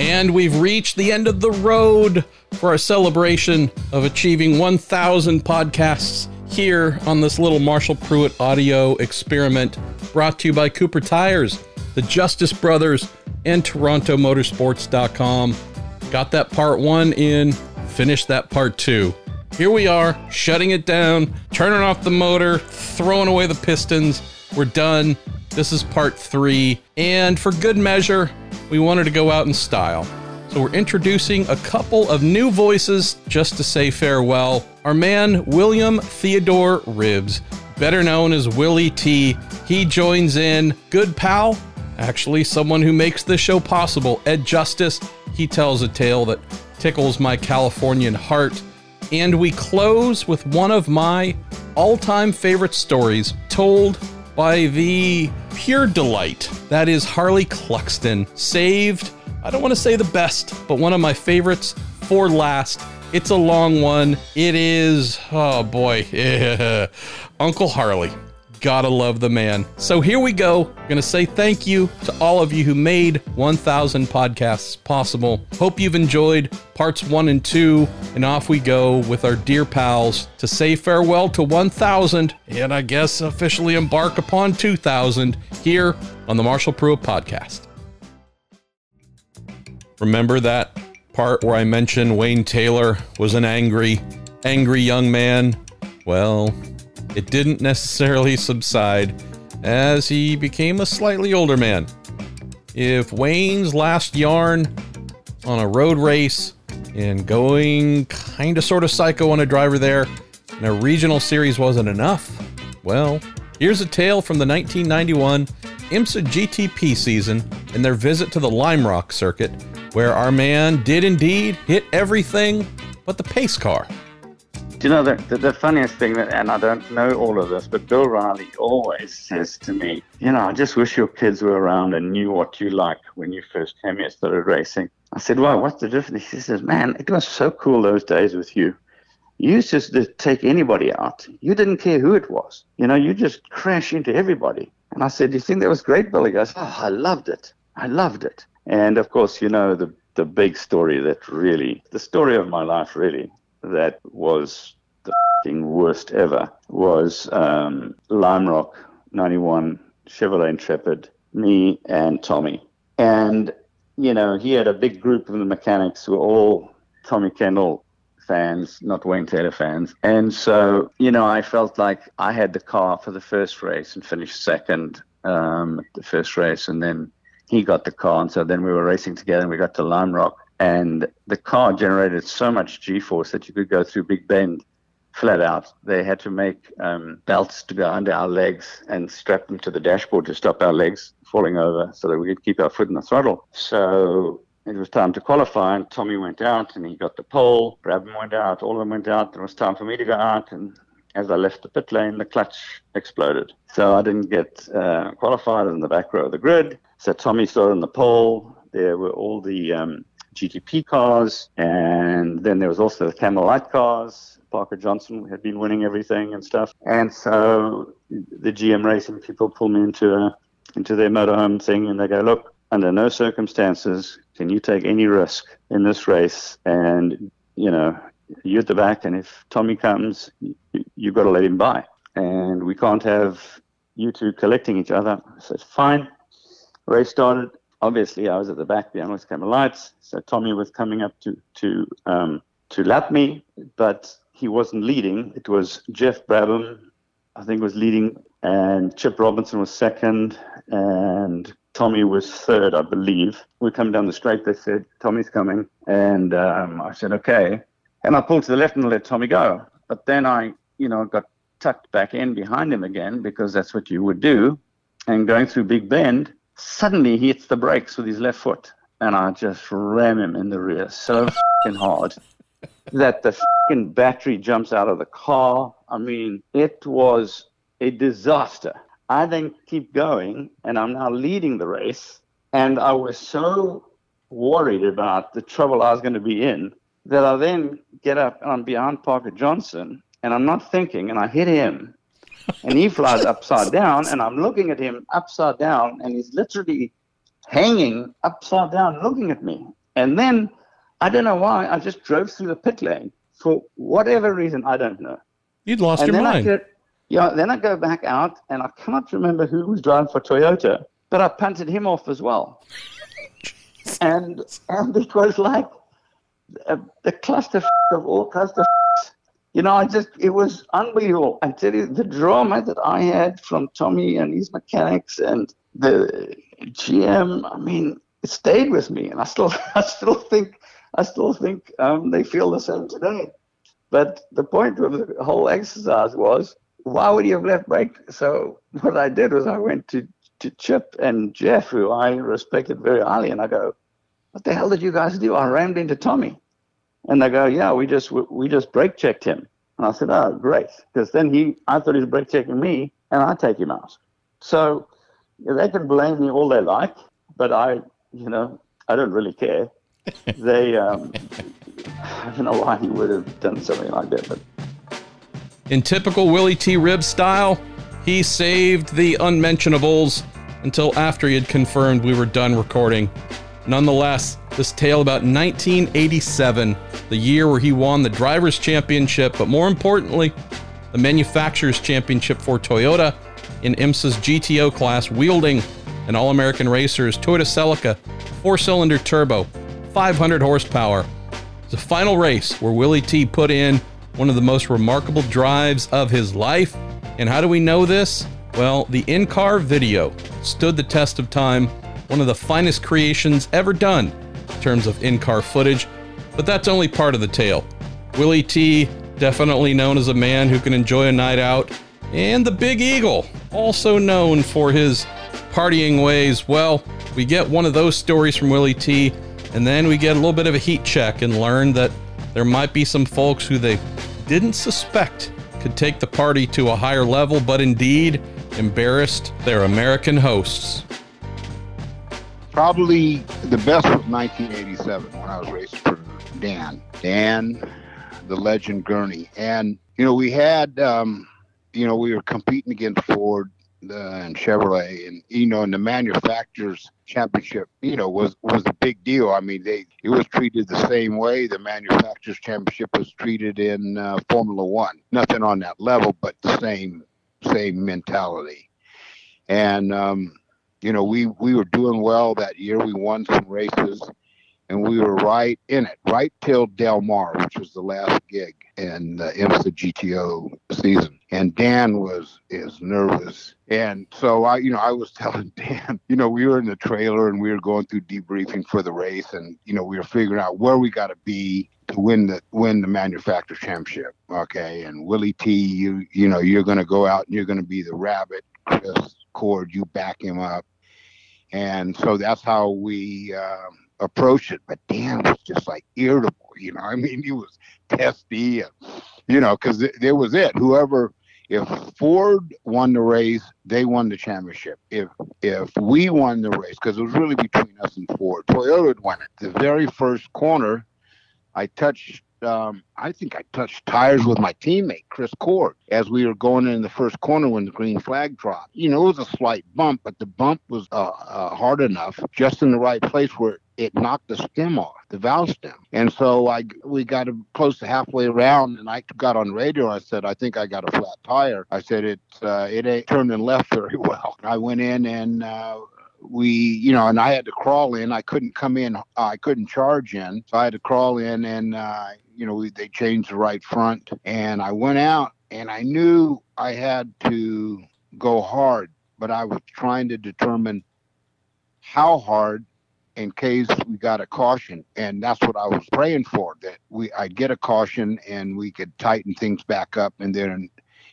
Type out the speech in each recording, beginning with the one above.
And we've reached the end of the road for our celebration of achieving 1,000 podcasts here on this little Marshall Pruett audio experiment brought to you by Cooper Tires, the Justice Brothers, and TorontoMotorsports.com. Got that part one in, finished that part two. Here we are, shutting it down, turning off the motor, throwing away the pistons. We're done. This is part three. And for good measure, we wanted to go out in style. So we're introducing a couple of new voices just to say farewell. Our man, William Theodore Ribbs, better known as Willy T. He joins in. Good pal, actually, someone who makes this show possible. Ed Justice, he tells a tale that tickles my Californian heart. And we close with one of my all time favorite stories told by the pure delight that is Harley Cluxton. Saved, I don't want to say the best, but one of my favorites for last. It's a long one. It is, oh boy, Uncle Harley. Gotta love the man. So here we go. Gonna say thank you to all of you who made 1,000 podcasts possible. Hope you've enjoyed parts one and two. And off we go with our dear pals to say farewell to 1,000 and I guess officially embark upon 2,000 here on the Marshall Pruett podcast. Remember that part where I mentioned Wayne Taylor was an angry, angry young man? Well, it didn't necessarily subside as he became a slightly older man. If Wayne's last yarn on a road race and going kind of sort of psycho on a driver there and a regional series wasn't enough, well, here's a tale from the 1991 IMSA GTP season and their visit to the Lime Rock circuit, where our man did indeed hit everything but the pace car. Do you know the, the, the, funniest thing that, and I don't know all of this, but Bill Riley always says to me, you know, I just wish your kids were around and knew what you like when you first came here, started racing. I said, well, what's the difference? He says, man, it was so cool those days with you. You used to take anybody out. You didn't care who it was. You know, you just crash into everybody. And I said, do you think that was great, Bill? He goes, oh, I loved it. I loved it. And of course, you know, the, the big story that really, the story of my life really, that was the worst ever was um, Lime Rock 91 Chevrolet Intrepid, me and Tommy. And, you know, he had a big group of the mechanics who were all Tommy Kendall fans, not Wayne Taylor fans. And so, you know, I felt like I had the car for the first race and finished second um, the first race. And then he got the car. And so then we were racing together and we got to Lime Rock and the car generated so much G-force that you could go through Big Bend flat out. They had to make um, belts to go under our legs and strap them to the dashboard to stop our legs falling over so that we could keep our foot in the throttle. So it was time to qualify, and Tommy went out and he got the pole. Brabham went out, all of them went out. It was time for me to go out, and as I left the pit lane, the clutch exploded. So I didn't get uh, qualified in the back row of the grid. So Tommy started on the pole. There were all the um, GTP cars, and then there was also the Camel Light cars. Parker Johnson had been winning everything and stuff, and so the GM racing people pull me into a, into their motorhome thing, and they go, "Look, under no circumstances can you take any risk in this race, and you know you're at the back, and if Tommy comes, you, you've got to let him by, and we can't have you two collecting each other." I said, "Fine." Race started obviously I was at the back behind with Camel Lights, so Tommy was coming up to to um, to lap me, but he wasn't leading. It was Jeff Brabham, I think, was leading, and Chip Robinson was second, and Tommy was third, I believe. We come down the straight. They said Tommy's coming, and um, I said okay, and I pulled to the left and let Tommy go. But then I, you know, got tucked back in behind him again because that's what you would do. And going through Big Bend, Suddenly he hits the brakes with his left foot, and I just ram him in the rear so hard that the battery jumps out of the car. I mean, it was a disaster. I then keep going, and I'm now leading the race, and I was so worried about the trouble I was going to be in that I then get up and I'm behind Parker Johnson, and I'm not thinking, and I hit him, and he flies upside down, and I'm looking at him upside down, and he's literally hanging upside down looking at me. And then I don't know why I just drove through the pit lane for whatever reason I don't know. You'd lost and your then mind. I get, yeah, then I go back out and I cannot remember who was driving for Toyota, but I punted him off as well. and and it was like a, the cluster of all cluster. You know, I just it was unbelievable. I tell you, the drama that I had from Tommy and his mechanics and the GM. I mean, it stayed with me, and I still I still think I still think um, they feel the same today. But the point of the whole exercise was, why would you have left brake? So what I did was I went to, to Chip and Jeff, who I respected very highly, and I go, what the hell did you guys do? I rammed into Tommy. And they go, yeah, we just we just brake checked him. And I said, oh, great. Because then he, I thought he was brake checking me, and I take him out. So they can blame me all they like, but I, you know, I don't really care. they, um, I don't know why he would have done something like that, but In typical Willy T. Ribbs style, he saved the unmentionables until after he had confirmed we were done recording. Nonetheless, this tale about 1987, the year where he won the Drivers' Championship, but more importantly, the Manufacturers' Championship for Toyota in IMSA's GTO class, wielding an All American Racers Toyota Celica four cylinder turbo, 500 horsepower. It's the final race where Willy T put in one of the most remarkable drives of his life. And how do we know this? Well, the in car video stood the test of time, one of the finest creations ever done in terms of in car footage. But that's only part of the tale. Willy T, definitely known as a man who can enjoy a night out, and the Big Eagle, also known for his partying ways. Well, we get one of those stories from Willy T, and then we get a little bit of a heat check and learn that there might be some folks who they didn't suspect could take the party to a higher level, but indeed embarrassed their American hosts. Probably the best was 1987 when I was racing for Dan. Dan, the legend Gurney. And, you know, we had, um, you know, we were competing against Ford uh, and Chevrolet, and you know, and the manufacturers championship, you know, was was a big deal. I mean, they it was treated the same way the manufacturers championship was treated in uh, Formula One. Nothing on that level, but the same same mentality. And um, you know, we we were doing well that year. We won some races, and we were right in it, right till Del Mar, which was the last gig in the IMSA GTO season. And Dan was is nervous, and so I, you know, I was telling Dan, you know, we were in the trailer and we were going through debriefing for the race, and you know, we were figuring out where we got to be to win the win the manufacturer championship. Okay, and Willy T, you you know, you're going to go out and you're going to be the rabbit. Chris Cord, you back him up, and so that's how we. Um, approach it. But Dan was just like irritable, you know. I mean, he was testy, and, you know, because th- there was it. Whoever, if Ford won the race, they won the championship. If if we won the race, because it was really between us and Ford, Toyota win it. The very first corner, I touched. Um, I think I touched tires with my teammate Chris Cord as we were going in the first corner when the green flag dropped. You know, it was a slight bump, but the bump was uh, uh, hard enough, just in the right place where it knocked the stem off, the valve stem. And so I we got close to halfway around, and I got on radio. I said, "I think I got a flat tire." I said, "It uh, it ain't turning left very well." I went in and. Uh, we, you know, and I had to crawl in. I couldn't come in. I couldn't charge in, so I had to crawl in, and uh, you know, they changed the right front, and I went out, and I knew I had to go hard, but I was trying to determine how hard in case we got a caution. And that's what i was praying for that we i'd get a caution and we could tighten things back up and then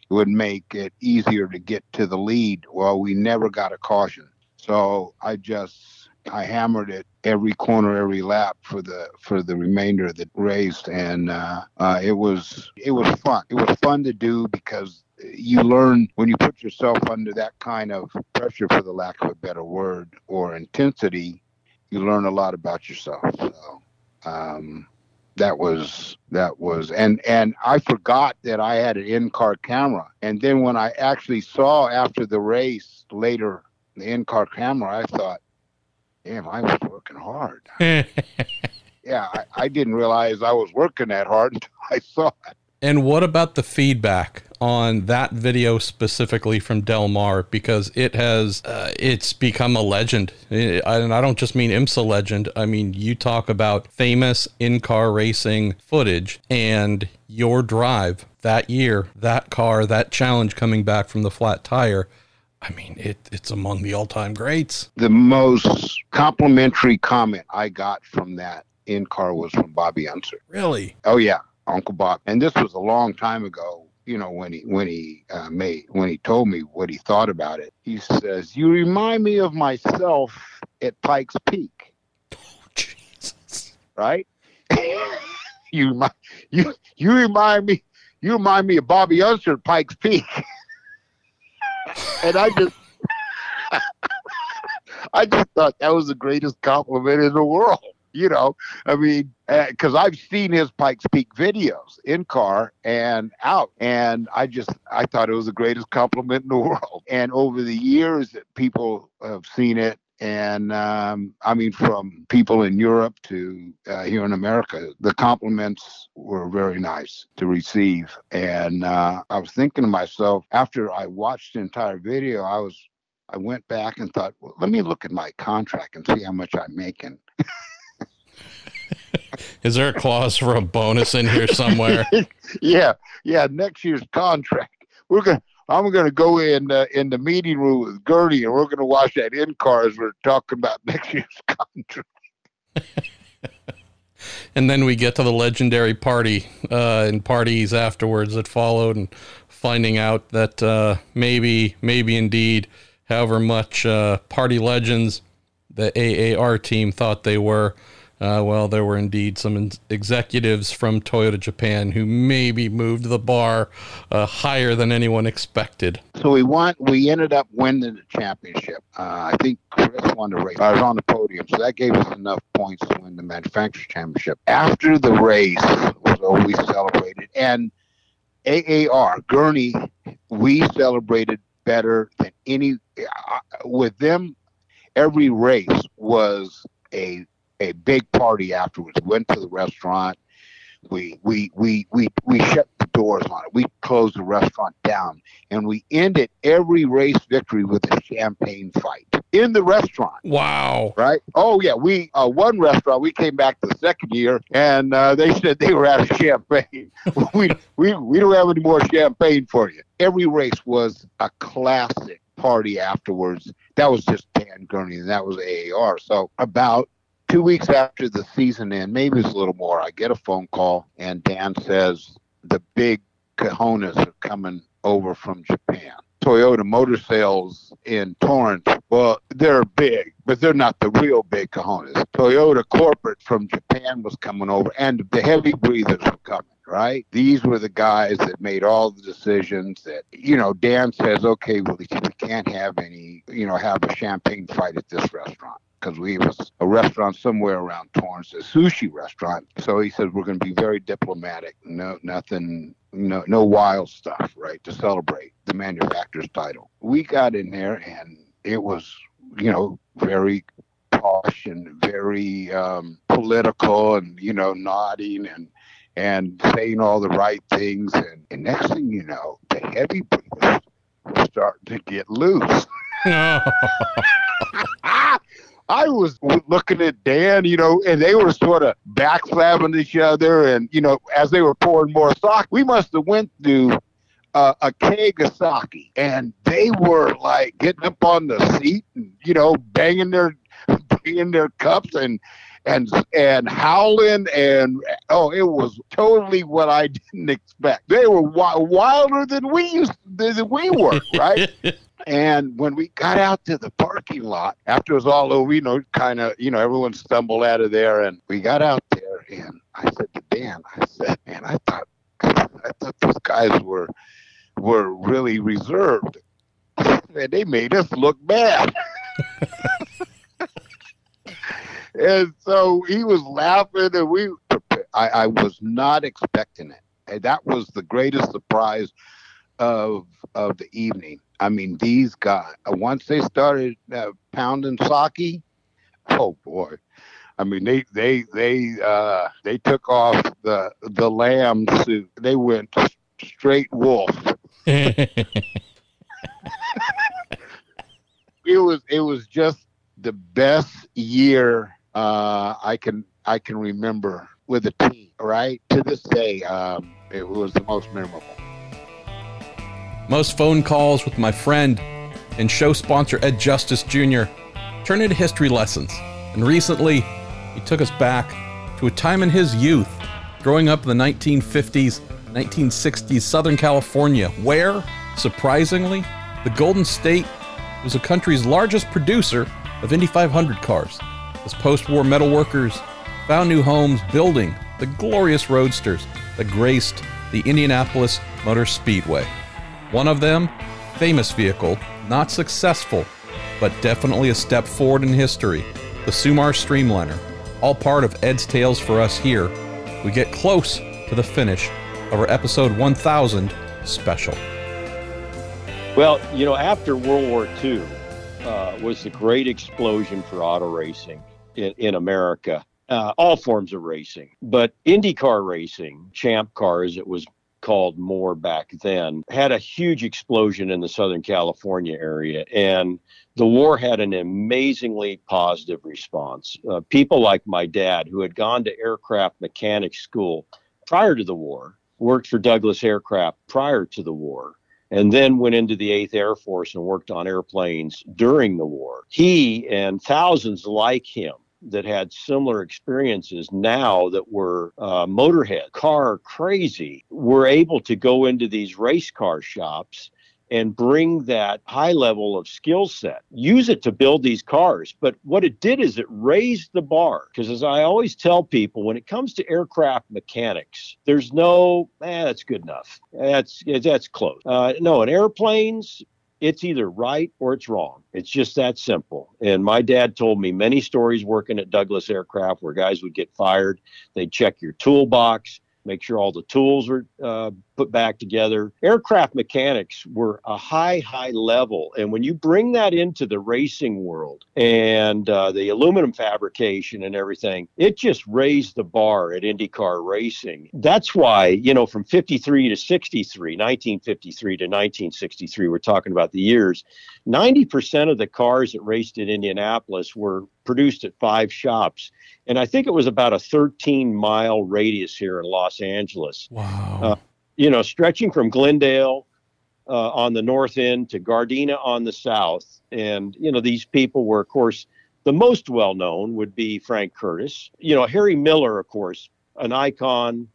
it would make it easier to get to the lead. Well we never got a caution. So i just i hammered it every corner every lap for the for the remainder of the race and uh, uh, it was it was fun it was fun to do because you learn when you put yourself under that kind of pressure for the lack of a better word or intensity you learn a lot about yourself. So um, that was that was and and I forgot that I had an in-car camera. And then when I actually saw after the race later the in-car camera, I thought, damn, I was working hard. yeah, I, I didn't realize I was working that hard until I saw it. And what about the feedback on that video specifically from Del Mar? Because it has, uh, it's become a legend. and I don't just mean IMSA legend. I mean, you talk about famous in car racing footage and your drive that year, that car, that challenge coming back from the flat tire. I mean, it, it's among the all time greats. The most complimentary comment I got from that in car was from Bobby Unser. Really? Oh, yeah. Uncle Bob, and this was a long time ago. You know when he when he uh, made when he told me what he thought about it. He says, "You remind me of myself at Pikes Peak." Oh, Jesus! Right? you you you remind me you remind me of Bobby Unser at Pikes Peak, and I just. I just thought that was the greatest compliment in the world you know, I mean, because uh, I've seen his Pikes Peak videos in car and out, and I just I thought it was the greatest compliment in the world. And over the years, people have seen it. And um, I mean, from people in Europe to uh, here in America, the compliments were very nice to receive. And uh, I was thinking to myself, after I watched the entire video, I was I went back and thought, well, let me look at my contract and see how much I'm making. Is there a clause for a bonus in here somewhere? yeah, yeah. Next year's contract, we're gonna. I'm gonna go in uh, in the meeting room with Gurney, and we're gonna watch that in car as we're talking about next year's contract. and then we get to the legendary party uh, and parties afterwards that followed, and finding out that uh, maybe, maybe indeed, however much uh, party legends the AAR team thought they were uh, well, there were indeed some executives from Toyota Japan who maybe moved the bar uh, higher than anyone expected. So we want we ended up winning the championship. Uh, I think Chris won the race. I was on the podium, so that gave us enough points to win the manufacturers championship. After the race was always celebrated, and AAR Gurney, we celebrated better than any. Uh, with them, every race was a a big party afterwards. We went to the restaurant. We we we we we shut the doors on it. We closed the restaurant down, and we ended every race victory with a champagne fight in the restaurant. Wow! Right? Oh yeah. We uh, one restaurant. We came back the second year, and uh, they said they were out of champagne. we we we don't have any more champagne for you. Every race was a classic party afterwards. That was just Dan Gurney, and that was AAR. So about two weeks after the season end, maybe it's a little more, I get a phone call and Dan says the big cojones are coming over from Japan. Toyota motor sales in Torrance, well, they're big, but they're not the real big cojones. Toyota corporate from Japan was coming over, and the heavy breathers were coming right? These were the guys that made all the decisions that, you know, Dan says, okay, well, we can't have any, you know, have a champagne fight at this restaurant because we was a restaurant somewhere around Torrance, a sushi restaurant. So he said we're going to be very diplomatic. No, nothing, no, no wild stuff, right? To celebrate the manufacturer's title. We got in there and it was, you know, very posh and very um, political, and you know, nodding and and saying all the right things. And, and next thing you know, the heavy breathers were starting to get loose. I was looking at Dan, you know, and they were sort of backslapping each other, and you know, as they were pouring more sake, we must have went through uh, a keg of sake, and they were like getting up on the seat, and you know, banging their banging their cups and and and howling. And oh it was totally what i didn't expect. They were wi- wilder than we used than we were right And when we got out to the parking lot, after it was all over, you know, kind of, you know, everyone stumbled out of there, and we got out there, and I said to Dan, I said, man, I thought, I thought those guys were were really reserved, and they made us look bad. and so he was laughing, and we, I, I was not expecting it. And that was the greatest surprise of of the evening I mean, these guys, once they started uh, pounding sake, Oh boy. I mean, they they they uh, they took off the the lamb suit. They went straight wolf. it was it was just the best year uh, I can I can remember with a team. Right to this day, um, it was the most memorable. Most phone calls with my friend and show sponsor Ed Justice Jr. turned into history lessons, and recently he took us back to a time in his youth, growing up in the 1950s, 1960s Southern California, where, surprisingly, the Golden State was the country's largest producer of Indy 500 cars, as post war metalworkers found new homes building the glorious roadsters that graced the Indianapolis Motor Speedway. One of them, famous vehicle, not successful, but definitely a step forward in history, the Sumar Streamliner. All part of Ed's Tales for us here. We get close to the finish of our episode 1000 special. Well, you know, after World War II uh, was the great explosion for auto racing in, in America. Uh, all forms of racing, but IndyCar racing, Champ Car as it was called more back then, had a huge explosion in the Southern California area. And the war had an amazingly positive response. Uh, people like my dad, who had gone to aircraft mechanic school prior to the war, worked for Douglas Aircraft prior to the war, and then went into the 8th Air Force and worked on airplanes during the war. He and thousands like him that had similar experiences now that were uh, motorhead, car crazy, were able to go into these race car shops and bring that high level of skill set, use it to build these cars. But what it did is it raised the bar. Because as I always tell people, when it comes to aircraft mechanics, there's no, eh, that's good enough. That's that's close. Uh, no, in airplanes, it's either right or it's wrong. It's just that simple. And my dad told me many stories working at Douglas Aircraft where guys would get fired. They'd check your toolbox, make sure all the tools are uh, put back together. Aircraft mechanics were a high, high level. And when you bring that into the racing world and uh, the aluminum fabrication and everything, it just raised the bar at IndyCar racing. That's why, you know, from 53 to 63, 1953 to 1963, we're talking about the years, 90% of the cars that raced at Indianapolis were produced at five shops. And I think it was about a 13 mile radius here in Los Angeles. Wow. Uh, you know, stretching from Glendale uh, on the north end to Gardena on the south. And, you know, these people were, of course, the most well known would be Frank Kurtis. You know, Harry Miller, of course, an icon,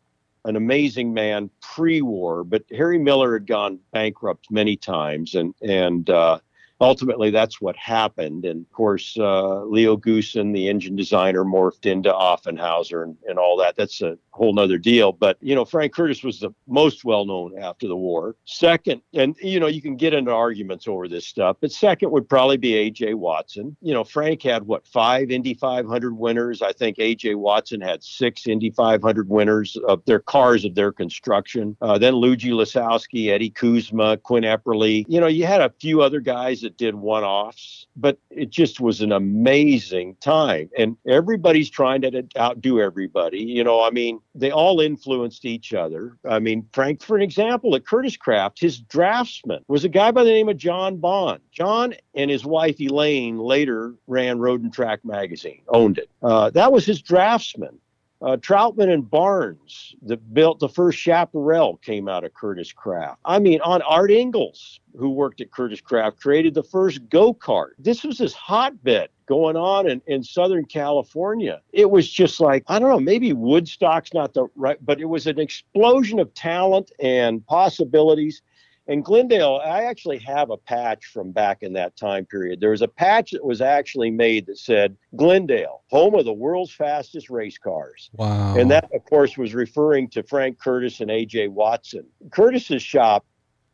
an amazing man pre war, but Harry Miller had gone bankrupt many times. And, and, uh, ultimately that's what happened. And of course, uh, Leo Goosen, the engine designer, morphed into Offenhauser and, and all that. That's a whole nother deal. But, you know, Frank Kurtis was the most well known after the war. Second, and, you know, you can get into arguments over this stuff, but second would probably be A.J. Watson. You know, Frank had what, five Indy 500 winners? I think A.J. Watson had six Indy 500 winners of their cars of their construction. Uh, then Lujie Lesovsky, Eddie Kuzma, Quinn Epperly. You know, you had a few other guys that did one offs, but it just was an amazing time. And everybody's trying to outdo everybody. You know, I mean, they all influenced each other. I mean, Frank, for an example, at Kurtis Kraft, his draftsman was a guy by the name of John Bond. John and his wife Elaine later ran Road and Track magazine, owned it. Uh, that was his draftsman. Uh, Troutman and Barnes that built the first Chaparral came out of Kurtis Kraft. I mean, on Art Ingels, who worked at Kurtis Kraft, created the first go kart. This was this hotbed going on in, in Southern California. It was just like, I don't know, maybe Woodstock's not the right, but it was an explosion of talent and possibilities. And Glendale, I actually have a patch from back in that time period. There was a patch that was actually made that said Glendale, home of the world's fastest race cars. Wow. And that, of course, was referring to Frank Kurtis and A.J. Watson. Kurtis's shop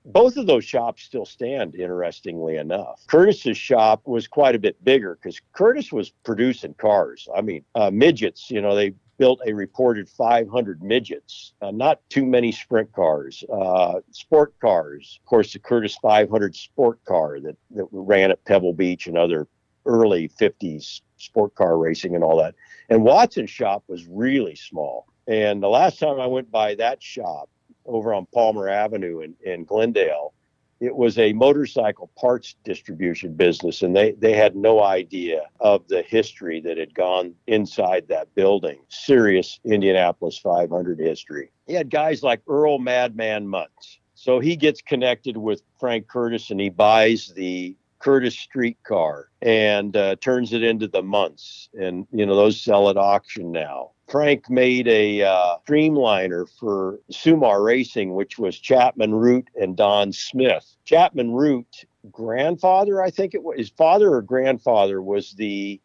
both of those shops still stand, interestingly enough. Kurtis's shop was quite a bit bigger because Kurtis was producing cars. I mean, uh, midgets, you know, they built a reported 500 midgets, uh, not too many sprint cars, uh, sport cars. Of course, the Kurtis 500 sport car that, that ran at Pebble Beach and other early 50s sport car racing and all that. And Watson's shop was really small. And the last time I went by that shop over on Palmer Avenue in, in Glendale, it was a motorcycle parts distribution business and they, they had no idea of the history that had gone inside that building. Serious indianapolis 500 history. He had guys like earl madman muntz so he gets connected with frank kurtis and he buys the kurtis streetcar and uh, turns it into the Muntz and you know those sell at auction now Frank made a uh, streamliner for Sumar Racing, which was Chapman Root and Don Smith. Chapman Root, grandfather, I think it was his father or grandfather, was the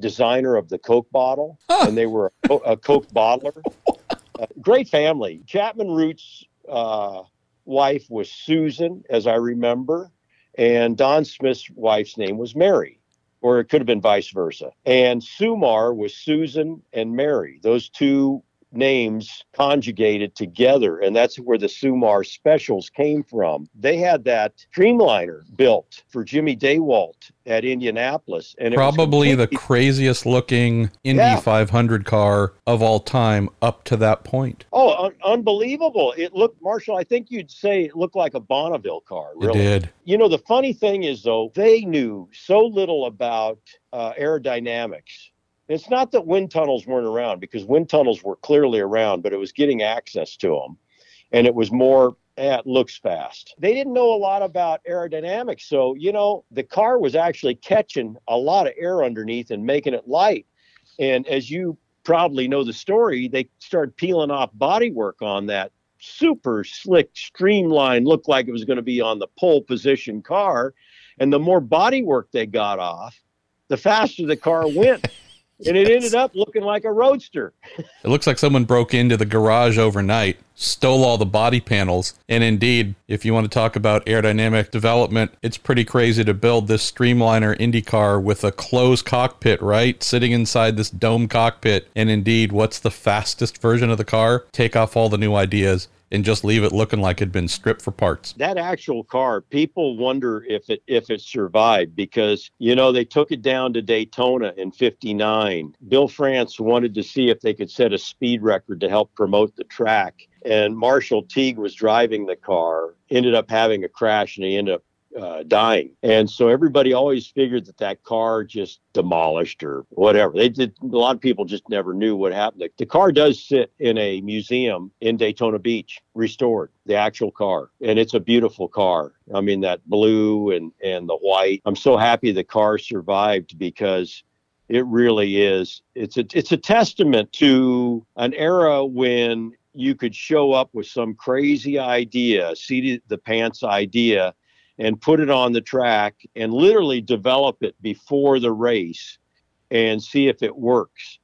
designer of the Coke bottle, huh. and they were a, a Coke bottler. Uh, great family. Chapman Root's uh, wife was Susan, as I remember, and Don Smith's wife's name was Mary or it could have been vice versa. And Sumar was Susan and Mary. Those two names conjugated together, and that's where the Sumar specials came from. They had that Streamliner built for Jimmy Daywalt at Indianapolis, and probably the craziest looking Indy yeah. 500 car of all time up to that point. Oh, un- unbelievable! It looked, Marshall. I think you'd say it looked like a Bonneville car. Really. It did. You know, the funny thing is, though, they knew so little about uh, aerodynamics it's not that wind tunnels weren't around because wind tunnels were clearly around, but it was getting access to them. And it was more, eh, it looks fast. They didn't know a lot about aerodynamics. So, you know, the car was actually catching a lot of air underneath and making it light. And as you probably know the story, they started peeling off bodywork on that super slick, streamlined, looked like it was going to be on the pole position car. And the more bodywork they got off, the faster the car went and it ended up looking like a roadster. it looks like someone broke into the garage overnight, stole all the body panels, and indeed, if you want to talk about aerodynamic development, it's pretty crazy to build this Streamliner Indy car with a closed cockpit, right? Sitting inside this dome cockpit. And indeed, what's the fastest version of the car? Take off all the new ideas and just leave it looking like it'd been stripped for parts. That actual car, people wonder if it if it survived because you know they took it down to Daytona in 59. Bill France wanted to see if they could set a speed record to help promote the track. And Marshall Teague was driving the car, ended up having a crash and he ended up uh, dying. And so everybody always figured that that car just demolished or whatever. They did. A lot of people just never knew what happened. The, car does sit in a museum in Daytona Beach, restored. The actual car, and it's a beautiful car. I mean that blue and and the white. I'm so happy the car survived because it really is. It's a it's a testament to an era when you could show up with some crazy idea, seat the pants idea, and put it on the track and literally develop it before the race and see if it works.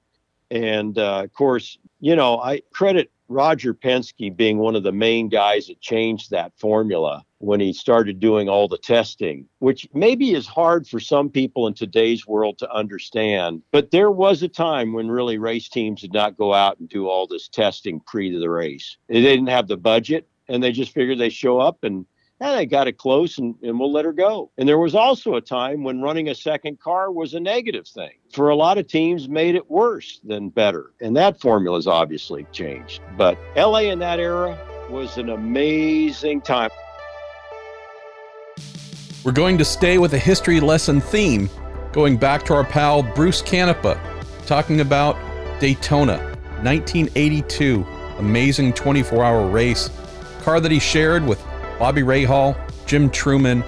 And uh, of course, you know, I credit Roger Penske being one of the main guys that changed that formula when he started doing all the testing, which maybe is hard for some people in today's world to understand. But there was a time when really race teams did not go out and do all this testing pre to the race. They didn't have the budget and they just figured they show up and and I got it close and, and we'll let her go. And there was also a time when running a second car was a negative thing. For a lot of teams, made it worse than better. And that formula has obviously changed. But LA in that era was an amazing time. We're going to stay with a history lesson theme, going back to our pal Bruce Canepa, talking about Daytona, 1982, amazing 24 hour race, car that he shared with Bobby Rahal, Jim Trueman,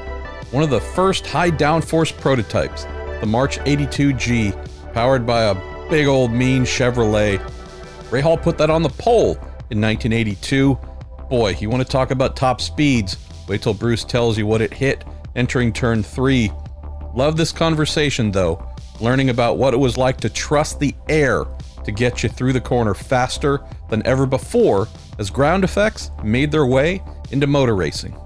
one of the first high downforce prototypes, the March 82G, powered by a big old mean Chevrolet. Rahal put that on the pole in 1982. Boy, you want to talk about top speeds? Wait till Bruce tells you what it hit entering turn three. Love this conversation though, learning about what it was like to trust the air to get you through the corner faster than ever before as ground effects made their way into motor racing?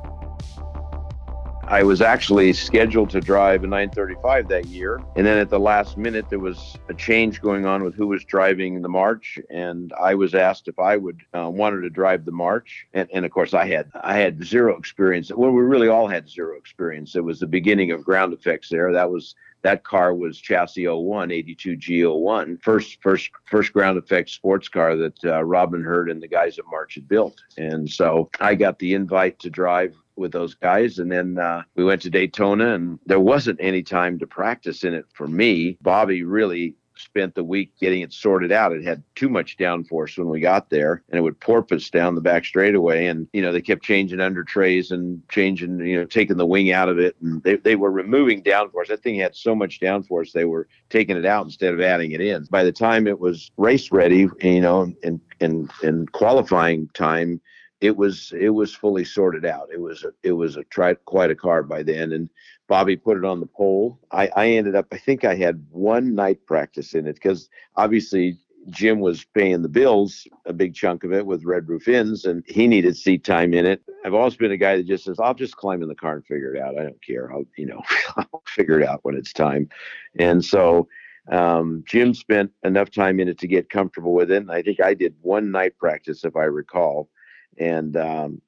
I was actually scheduled to drive a 935 that year. And then at the last minute, there was a change going on with who was driving the March. And I was asked if I would uh, wanted to drive the March. And, and of course, I had I had zero experience. Well, we really all had zero experience. It was the beginning of ground effects there. That was that car was chassis 01, 82 G01, first first first ground effect sports car that uh, Robin Herd and the guys at March had built. And so I got the invite to drive with those guys. And then uh, we went to Daytona, and there wasn't any time to practice in it for me. Bobby really spent the week getting it sorted out. It had too much downforce when we got there, and it would porpoise down the back straightaway. And you know they kept changing under trays and changing, you know, taking the wing out of it, and they they were removing downforce. That thing had so much downforce they were taking it out instead of adding it in. By the time it was race ready, you know, and and and qualifying time. It was it was fully sorted out. It was a, it was a try, quite a car by then, and Bobby put it on the pole. I, I ended up, I think I had one night practice in it because obviously Jim was paying the bills, a big chunk of it with Red Roof Inns, and he needed seat time in it. I've always been a guy that just says, I'll just climb in the car and figure it out. I don't care. I'll, you know, I'll figure it out when it's time. And so um, Jim spent enough time in it to get comfortable with it. And I think I did one night practice, if I recall. And um,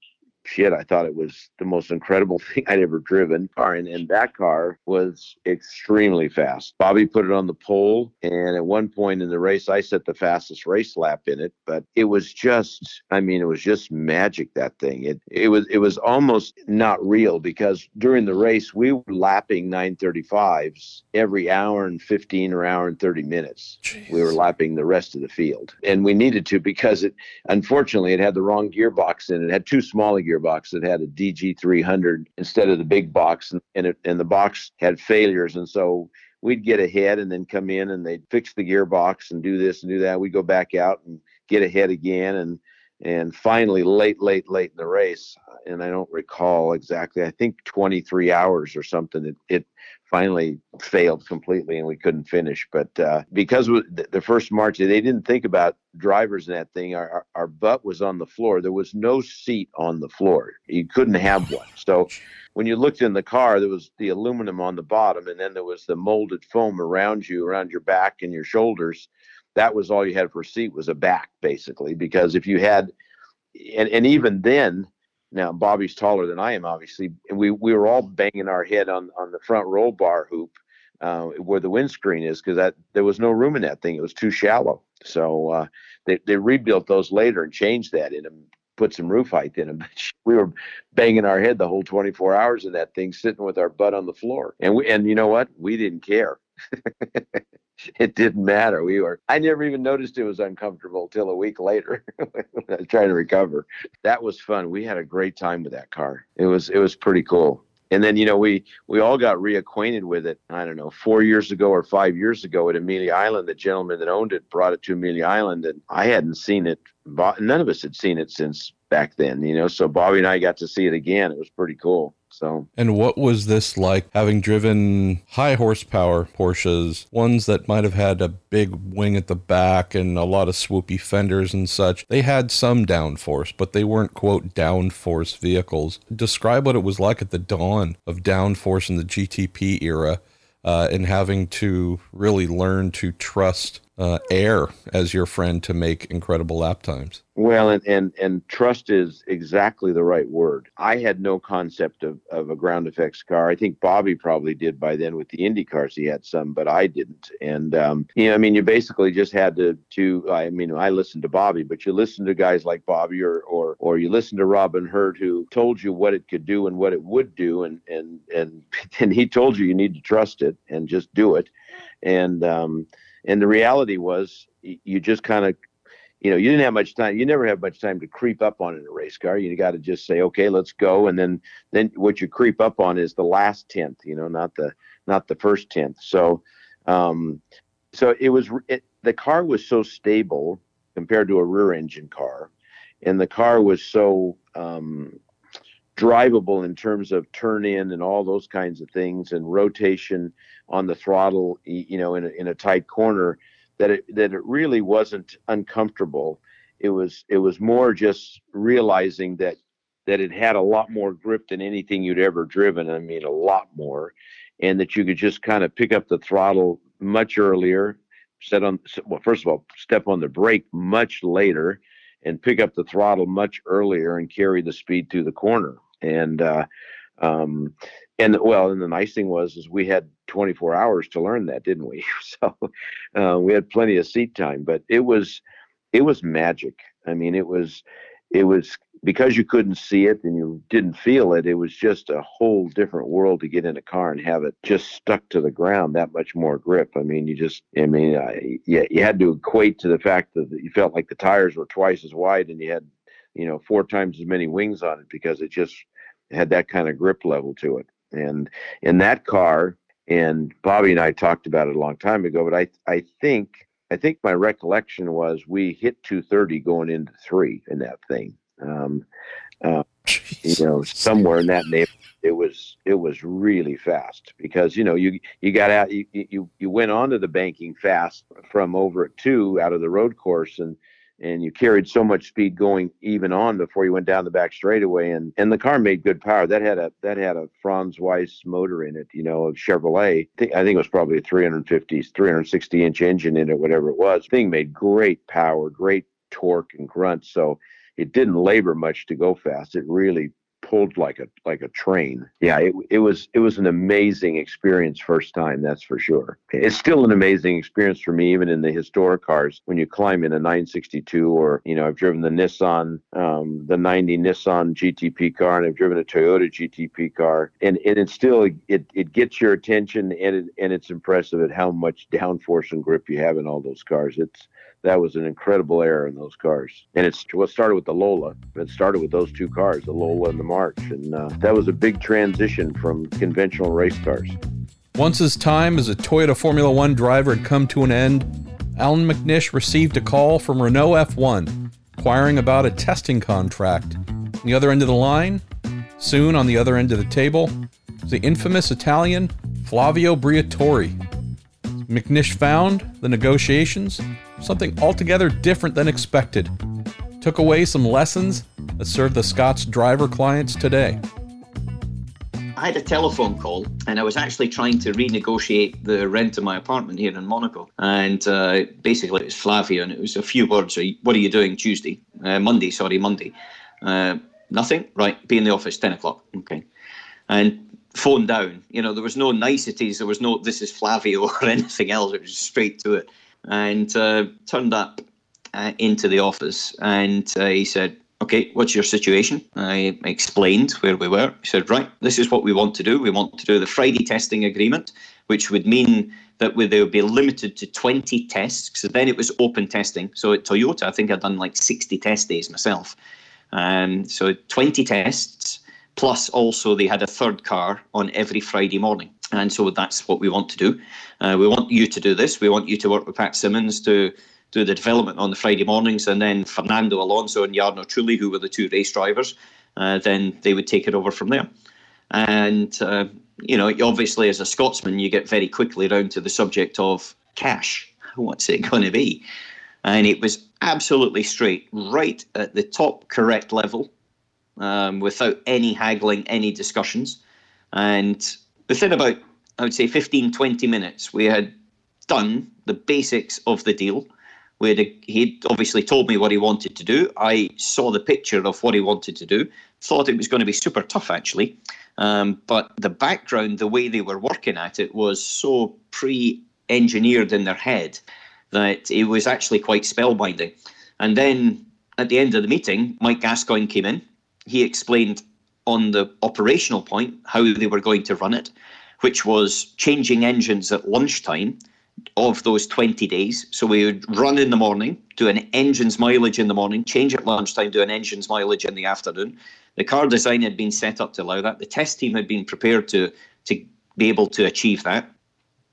shit, I thought it was the most incredible thing I'd ever driven. Car and, and that car was extremely fast. Bobby put it on the pole, and at one point in the race, I set the fastest race lap in it. But it was just, I mean, it was just magic. That thing. It it was it was almost not real because during the race we were lapping 935s every hour and 15 or hour and 30 minutes. Jeez. We were lapping the rest of the field, and we needed to because it unfortunately it had the wrong gearbox in it. It had too small a gearbox that had a DG300 instead of the big box, and, it, and the box had failures. And so we'd get ahead and then come in and they'd fix the gearbox and do this and do that. We'd go back out and get ahead again. And and finally, late, late, late in the race, and I don't recall exactly, I think 23 hours or something, it, it finally failed completely and we couldn't finish. But uh, because the first March, they didn't think about drivers in that thing. Our, our, our butt was on the floor. There was no seat on the floor. You couldn't have one. So when you looked in the car, there was the aluminum on the bottom, and then there was the molded foam around you, around your back and your shoulders. That was all you had for a seat was a back, basically. Because if you had, and, and even then, now Bobby's taller than I am, obviously, and we we were all banging our head on on the front roll bar hoop uh, where the windscreen is because that there was no room in that thing; it was too shallow. So uh, they they rebuilt those later and changed that in them, put some roof height in them. we were banging our head the whole 24 hours in that thing, sitting with our butt on the floor, and we and you know what? We didn't care. it didn't matter. We were, I never even noticed it was uncomfortable till a week later trying to recover. That was fun. We had a great time with that car. It was, it was pretty cool. And then, you know, we, we all got reacquainted with it. I don't know, four years ago or five years ago at Amelia Island, the gentleman that owned it brought it to Amelia Island and I hadn't seen it. None of us had seen it since back then, you know, so Bobby and I got to see it again. It was pretty cool. So, and what was this like having driven high horsepower Porsches, ones that might have had a big wing at the back and a lot of swoopy fenders and such? They had some downforce, but they weren't, quote, downforce vehicles. Describe what it was like at the dawn of downforce in the GTP era uh, and having to really learn to trust uh, air as your friend to make incredible lap times. Well, and, and and trust is exactly the right word. I had no concept of, of a ground effects car. I think Bobby probably did by then with the Indy cars. He had some, but I didn't. And um, you know, I mean, you basically just had to to. I mean, I listened to Bobby, but you listen to guys like Bobby or or or you listen to Robin Herd who told you what it could do and what it would do, and and and and he told you you need to trust it and just do it. And um, and the reality was, you just kind of, you know, you didn't have much time. You never have much time to creep up on in a race car. You got to just say, okay, let's go. And then, then what you creep up on is the last tenth. You know, not the not the first tenth. So, um, so it was it, the car was so stable compared to a rear engine car, and the car was so um, drivable in terms of turn in and all those kinds of things and rotation on the throttle you know in a, in a tight corner that it that it really wasn't uncomfortable. It was it was more just realizing that that it had a lot more grip than anything you'd ever driven i mean a lot more and that you could just kind of pick up the throttle much earlier set on well first of all step on the brake much later and pick up the throttle much earlier and carry the speed through the corner. And uh, um, and well, and the nice thing was is we had 24 hours to learn that, didn't we? So uh, we had plenty of seat time, but it was it was magic. I mean, it was it was because you couldn't see it and you didn't feel it. It was just a whole different world to get in a car and have it just stuck to the ground. That much more grip. I mean, you just I mean, I, yeah, you had to equate to the fact that you felt like the tires were twice as wide and you had you know four times as many wings on it because it just had that kind of grip level to it. And in that car, and Bobby and I talked about it a long time ago, but I I think I think my recollection was we hit 230 going into three in that thing. Um, uh, you know, somewhere in that neighborhood, it was it was really fast because you know you you got out you you you went onto the banking fast from over at two out of the road course and and you carried so much speed going even on before you went down the back straightaway. And and the car made good power. That had a that had a Franz Weis motor in it you know of chevrolet. I think, I think it was probably a 350 360 inch engine in it whatever it was. Thing made great power great torque and grunt. So it didn't labor much to go fast it really pulled like a like a train. Yeah, it, it was it was an amazing experience first time, that's for sure. It's still an amazing experience for me, even in the historic cars. When you climb in a 962, or you know, I've driven the Nissan, um, the 90 Nissan GTP car, and I've driven a Toyota GTP car, and and it still it it gets your attention, and it, and it's impressive at how much downforce and grip you have in all those cars. It's that was an incredible era in those cars. And it's what started with the Lola. It started with those two cars, the Lola and the March, and uh, that was a big transition from conventional race cars. Once his time as a Toyota Formula One driver had come to an end, Allan McNish received a call from Renault F1 inquiring about a testing contract. On the other end of the line, soon on the other end of the table, was the infamous Italian Flavio Briatore. McNish found the negotiations something altogether different than expected. Took away some lessons that serve the Scots driver clients today. I had a telephone call and I was actually trying to renegotiate the rent of my apartment here in Monaco. And uh, basically, it was Flavio, and it was a few words. What are you doing Tuesday? Uh, Monday, sorry, Monday. Uh, nothing? Right, be in the office, 10 o'clock. Okay. And phone down. You know, there was no niceties. There was no, this is Flavio or anything else. It was straight to it and uh, turned up uh, into the office and uh, he said, Okay, what's your situation? I explained where we were. He said, Right, this is what we want to do. We want to do the Friday testing agreement, which would mean that they would be limited to 20 tests. So then it was open testing. So at Toyota, I think I'd done like 60 test days myself. Um, so 20 tests, plus also they had a third car on every Friday morning. And so that's what we want to do. Uh, we want you to do this. We want you to work with Pat Symonds to do the development on the Friday mornings, and then Fernando Alonso and Jarno Trulli, who were the two race drivers, uh, then they would take it over from there. And uh, you know, obviously, as a Scotsman, you get very quickly round to the subject of cash. What's it going to be? And it was absolutely straight, right at the top correct level, um, without any haggling, any discussions. And within about, I would say, 15, 20 minutes, we had done the basics of the deal. We had a, he'd obviously told me what he wanted to do. I saw the picture of what he wanted to do, thought it was going to be super tough, actually. Um, but the background, the way they were working at it, was so pre engineered in their head that it was actually quite spellbinding. And then at the end of the meeting, Mike Gascoyne came in. He explained on the operational point how they were going to run it, which was changing engines at lunchtime of those 20 days. So we would run in the morning, do an engine's mileage in the morning, change at lunchtime, do an engine's mileage in the afternoon. The car design had been set up to allow that. The test team had been prepared to, to be able to achieve that.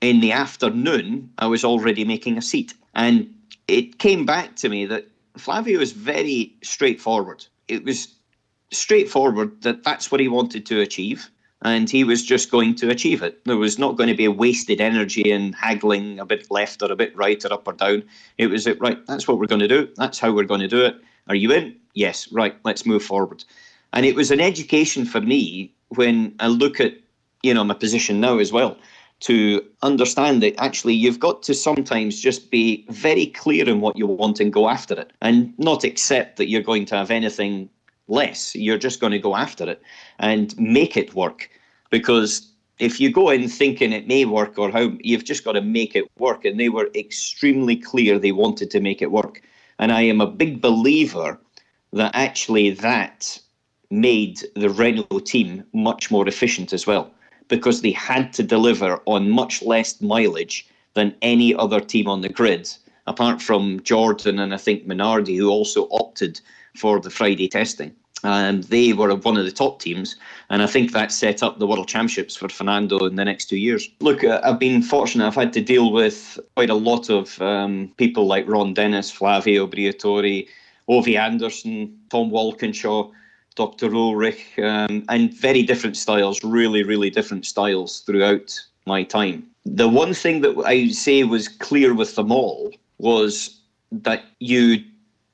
In the afternoon, I was already making a seat. And it came back to me that Flavio was very straightforward. It was straightforward that that's what he wanted to achieve and he was just going to achieve it. There was not going to be a wasted energy in haggling a bit left or a bit right or up or down. It was it right, that's what we're going to do. That's how we're going to do it. Are you in? Yes, right, let's move forward. And it was an education for me when I look at, you know, my position now as well, to understand that actually you've got to sometimes just be very clear in what you want and go after it and not accept that you're going to have anything less. You're just going to go after it and make it work. because if you go in thinking it may work or how you've just got to make it work and they were extremely clear they wanted to make it work and i am a big believer that actually that made the renault team much more efficient as well because they had to deliver on much less mileage than any other team on the grid apart from jordan and i think minardi who also opted for the friday testing and they were one of the top teams. And I think that set up the World Championships for Fernando in the next two years. Look, uh, I've been fortunate. I've had to deal with quite a lot of um, people like Ron Dennis, Flavio Briatore, Ove Andersson, Tom Walkinshaw, Dr. Ullrich, um, and very different styles, really, really different styles throughout my time. The one thing that I say was clear with them all was that you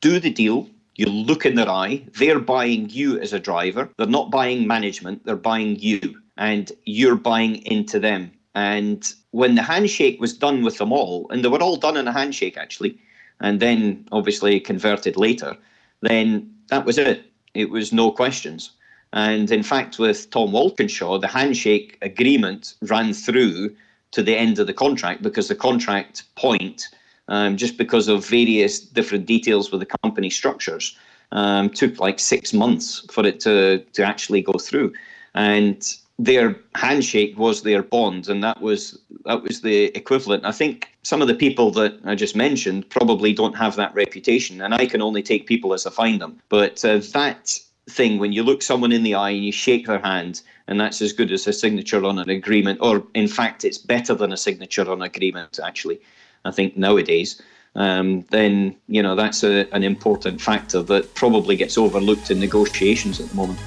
do the deal you look in their eye, they're buying you as a driver. They're not buying management, they're buying you, and you're buying into them. And when the handshake was done with them all, and they were all done in a handshake actually, and then obviously converted later, then that was it. It was no questions. And in fact, with Tom Walkinshaw, the handshake agreement ran through to the end of the contract because the contract point um, just because of various different details with the company structures. Um, took like six months for it to to actually go through, and their handshake was their bond, and that was that was the equivalent. I think some of the people that I just mentioned probably don't have that reputation, and I can only take people as I find them. But uh, that thing when you look someone in the eye and you shake their hand and that's as good as a signature on an agreement or in fact it's better than a signature on agreement actually I think nowadays, um, then you know that's a, an important factor that probably gets overlooked in negotiations at the moment.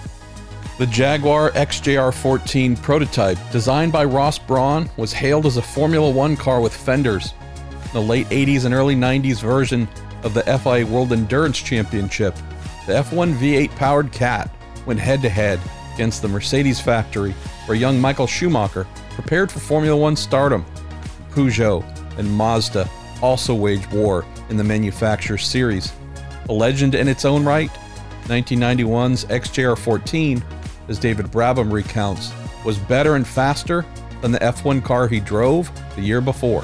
The Jaguar XJR14 prototype, designed by Ross Brawn, was hailed as a Formula One car with fenders. The late 80s and early 90s version of the FIA World Endurance Championship, the F1 V8 powered Cat went head to head against the Mercedes factory, where young Michael Schumacher prepared for Formula One stardom. Peugeot and Mazda also waged war in the manufacturer series. A legend in its own right, 1991's XJR 14, as David Brabham recounts, was better and faster than the F1 car he drove the year before.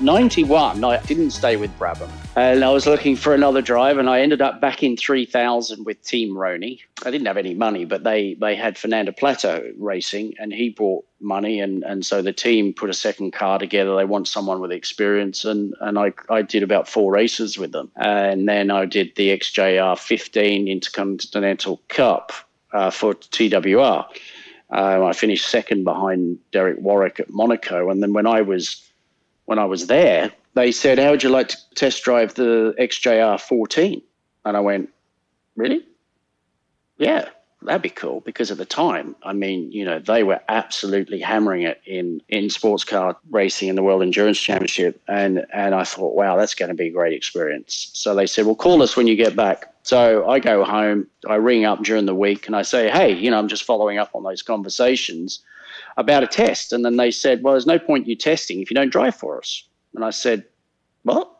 91, I didn't stay with Brabham. And I was looking for another drive, and I ended up back in 3000 with Team Roni. I didn't have any money, but they, they had Fernando Plata racing, and he brought money. And, and so the team put a second car together. They want someone with experience. And, and I, I did about four races with them. And then I did the XJR 15 Intercontinental Cup uh, for TWR. Um, I finished second behind Derek Warwick at Monaco. And then when I was when I was there, they said, How would you like to test drive the XJR 14? And I went, Really? Yeah, that'd be cool. Because at the time, I mean, you know, they were absolutely hammering it in, in sports car racing in the World Endurance Championship. And, and I thought, wow, that's going to be a great experience. So they said, Well, call us when you get back. So I go home, I ring up during the week, and I say, Hey, you know, I'm just following up on those conversations about a test. And then they said, well, there's no point you testing if you don't drive for us. And I said, what?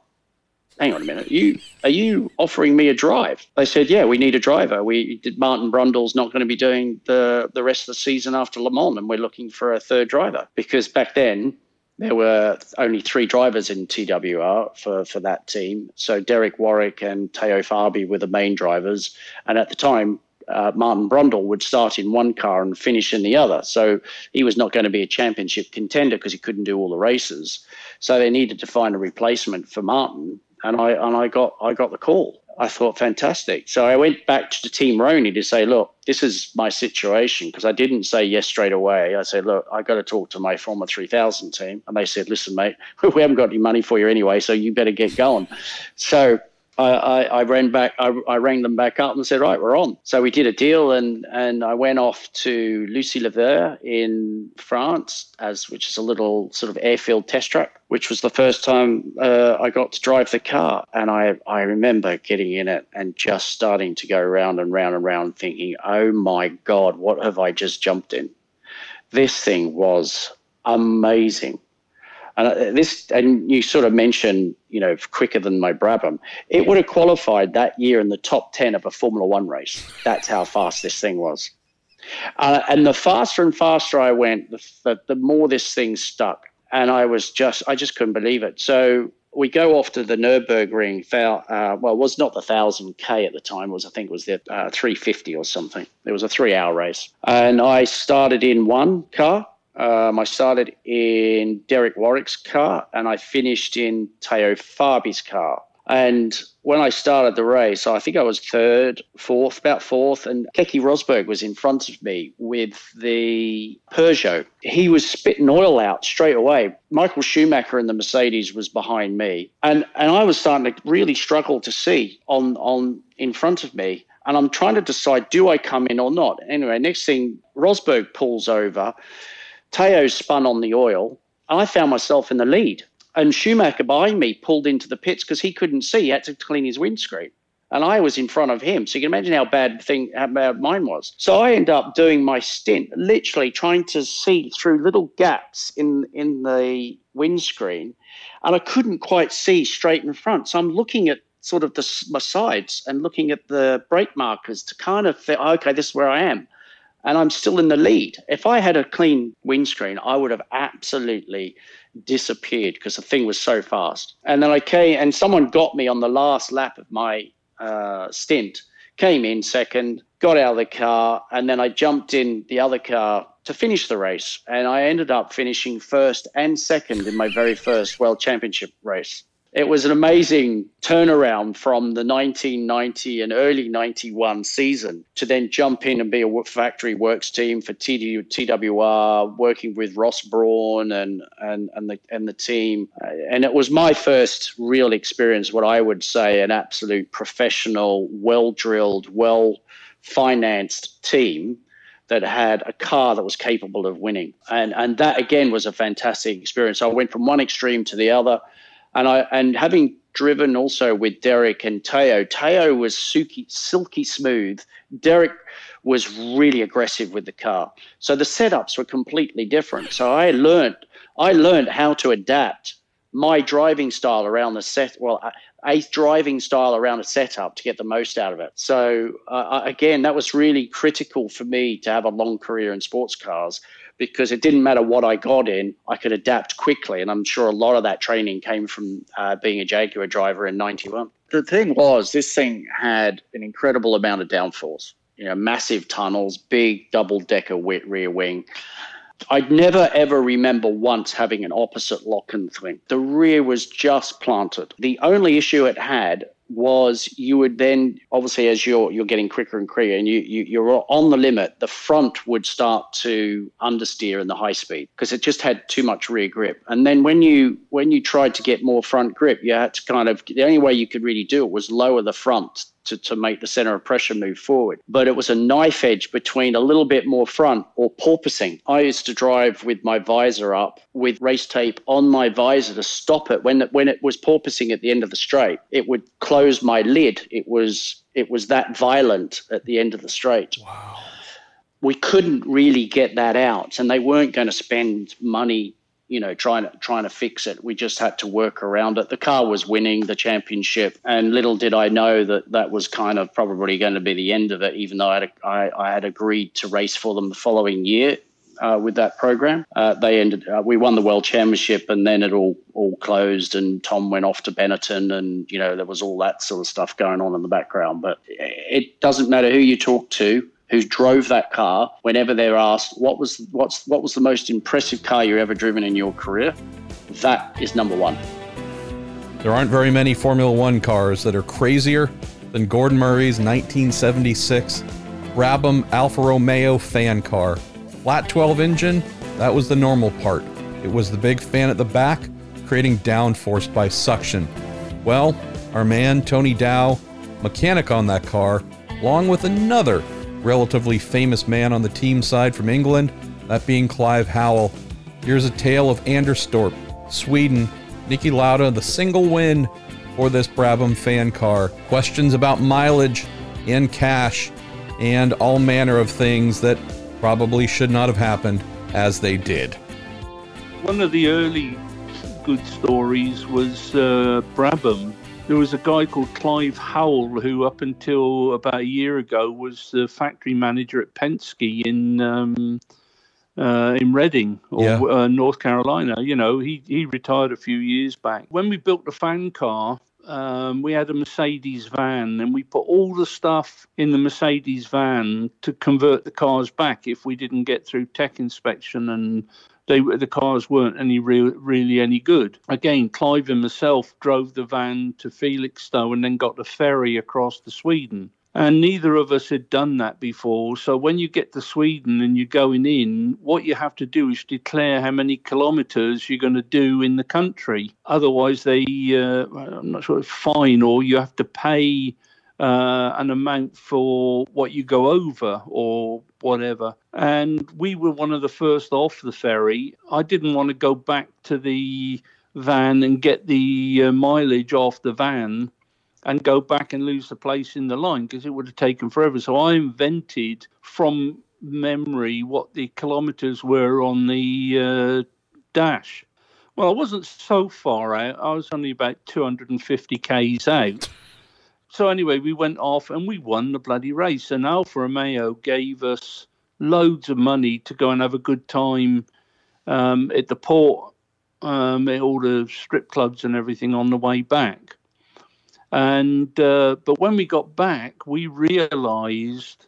Hang on a minute. You are you offering me a drive? They said, yeah, we need a driver. We Martin Brundle's not going to be doing the the rest of the season after Le Mans, and we're looking for a third driver because back then there were only three drivers in TWR for, for that team. So Derek Warwick and Teo Fabi were the main drivers. And at the time, uh, Martin Brundle would start in one car and finish in the other. So he was not going to be a championship contender because he couldn't do all the races. So they needed to find a replacement for Martin, and I and I got I got the call. I thought fantastic. So I went back to the Team Roni to say, look, this is my situation because I didn't say yes straight away. I said, look, I got to talk to my former 3000 team, and they said, listen, mate, we haven't got any money for you anyway, so you better get going. So I, I, I, ran back, I, I rang them back up and said, right, we're on. So we did a deal and, and I went off to Lurcy-Lévis in France, as which is a little sort of airfield test track, which was the first time uh, I got to drive the car. And I, I remember getting in it and just starting to go round and round and round thinking, oh my God, what have I just jumped in? This thing was amazing. And uh, this, and you sort of mentioned, you know, quicker than my Brabham. It would have qualified that year in the top ten of a Formula One race. That's how fast this thing was. Uh, and the faster and faster I went, the, the, more this thing stuck. And I was just, I just couldn't believe it. So we go off to the Nurburgring. Uh, well, it was not the thousand k at the time. It was I think it was the uh, 350 or something. It was a three-hour race, and I started in one car. Um, I started in Derek Warwick's car, and I finished in Teo Fabi's car. And when I started the race, I think I was third, fourth, about fourth, and Keke Rosberg was in front of me with the Peugeot. He was spitting oil out straight away. Michael Schumacher in the Mercedes was behind me, and and I was starting to really struggle to see on on in front of me. And I'm trying to decide, do I come in or not? Anyway, next thing, Rosberg pulls over. Teo spun on the oil. I found myself in the lead and Schumacher behind me pulled into the pits because he couldn't see. He had to clean his windscreen. And I was in front of him. So you can imagine how bad thing how bad mine was. So I end up doing my stint, literally trying to see through little gaps in in the windscreen. And I couldn't quite see straight in front. So I'm looking at sort of the, my sides and looking at the brake markers to kind of think, okay, this is where I am. And I'm still in the lead. If I had a clean windscreen, I would have absolutely disappeared because the thing was so fast. And then I came, and someone got me on the last lap of my uh, stint, came in second, got out of the car, and then I jumped in the other car to finish the race. And I ended up finishing first and second in my very first World Championship race it was an amazing turnaround from the 1990 and early 91 season to then jump in and be a factory works team for TWR, working with Ross Brawn and, and, and, the, and the team. And it was my first real experience, what I would say an absolute professional, well drilled, well financed team that had a car that was capable of winning. And, and that, again, was a fantastic experience. I went from one extreme to the other and I and having driven also with Derek and Teo, Teo was silky, silky smooth. Derek was really aggressive with the car. So the setups were completely different. So I learned I learned how to adapt my driving style around the set. Well, a driving style around a setup to get the most out of it. So uh, again, that was really critical for me to have a long career in sports cars because it didn't matter what I got in, I could adapt quickly. And I'm sure a lot of that training came from uh, being a Jaguar driver in 91. The thing was, this thing had an incredible amount of downforce, you know, massive tunnels, big double decker rear wing. I'd never ever remember once having an opposite lock and thing. The rear was just planted. The only issue it had was you would then obviously as you're you're getting quicker and quicker and you, you you're on the limit the front would start to understeer in the high speed because it just had too much rear grip. And then when you when you tried to get more front grip you had to kind of the only way you could really do it was lower the front to, to make the center of pressure move forward. But it was a knife edge between a little bit more front or porpoising. I used to drive with my visor up with race tape on my visor to stop it when it, when it was porpoising at the end of the straight. It would close my lid. It was it was that violent at the end of the straight. Wow. We couldn't really get that out, and they weren't going to spend money you know, trying to trying to fix it. We just had to work around it. The car was winning the championship, and little did I know that that was kind of probably going to be the end of it. Even though I had, I, I had agreed to race for them the following year uh, with that program, uh, they ended. Uh, we won the world championship, and then it all all closed, and Tom went off to Benetton, and you know there was all that sort of stuff going on in the background. But it doesn't matter who you talk to who drove that car, whenever they're asked what was what's what was the most impressive car you ever driven in your career, that is number one. There aren't very many Formula One cars that are crazier than Gordon Murray's 1976 Brabham Alfa Romeo fan car. Flat 12 engine, that was the normal part. It was the big fan at the back, creating downforce by suction. Well, our man Tony Dowe, mechanic on that car, along with another relatively famous man on the team side from England, that being Clive Howell. Here's a tale of Anderstorp, Sweden, Niki Lauda, the single win for this Brabham fan car. Questions about mileage and cash and all manner of things that probably should not have happened as they did. One of the early good stories was uh, Brabham there was a guy called Clive Howell who, up until about a year ago, was the factory manager at Penske in um, uh, in Reading or Yeah. uh, North Carolina. You know, he he retired a few years back. When we built the fan car. Um, we had a Mercedes van, and we put all the stuff in the Mercedes van to convert the cars back if we didn't get through tech inspection and they the cars weren't any real, really any good. Again, Clive and myself drove the van to Felixstowe and then got the ferry across to Sweden. And neither of us had done that before. So when you get to Sweden and you're going in, what you have to do is declare how many kilometres you're going to do in the country. Otherwise, they, uh, I'm not sure, it's fine or you have to pay uh, an amount for what you go over or whatever. And we were one of the first off the ferry. I didn't want to go back to the van and get the uh, mileage off the van and go back and lose the place in the line because it would have taken forever. So I invented from memory what the kilometers were on the uh, dash. Well, I wasn't so far out. I was only about 250 k's out. So anyway, we went off and we won the bloody race. And Alfa Romeo gave us loads of money to go and have a good time um, at the port, um, at all the strip clubs and everything on the way back. And uh, but when we got back, we realised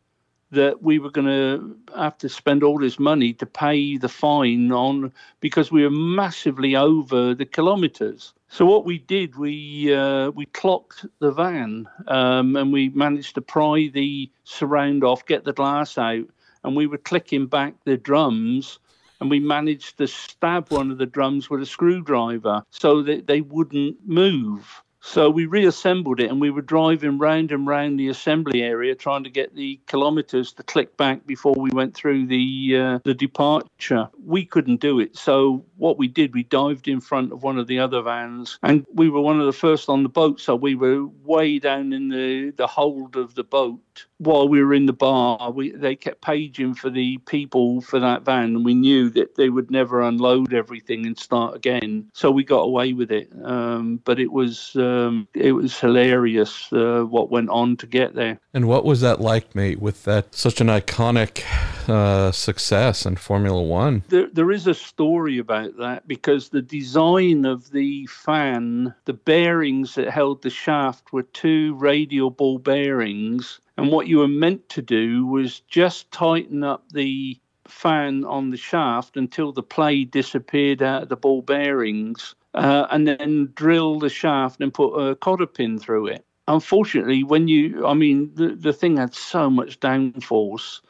that we were going to have to spend all this money to pay the fine on because we were massively over the kilometres. So what we did, we uh, we clocked the van um, and we managed to pry the surround off, get the glass out, and we were clicking back the drums. And we managed to stab one of the drums with a screwdriver so that they wouldn't move. So we reassembled it and we were driving round and round the assembly area trying to get the kilometres to click back before we went through the uh, the departure. We couldn't do it. So what we did, we dived in front of one of the other vans and we were one of the first on the boat. So we were way down in the, the hold of the boat while we were in the bar. We they kept paging for the people for that van and we knew that they would never unload everything and start again. So we got away with it. Um, but it was um, it was hilarious uh, what went on to get there. And what was that like, mate, with that such an iconic uh, success in Formula One? There, there is a story about that because the design of the fan, the bearings that held the shaft were two radial ball bearings. And what you were meant to do was just tighten up the fan on the shaft until the play disappeared out of the ball bearings, uh, and then drill the shaft and put a cotter pin through it. Unfortunately, when you, I mean, the, the thing had so much downforce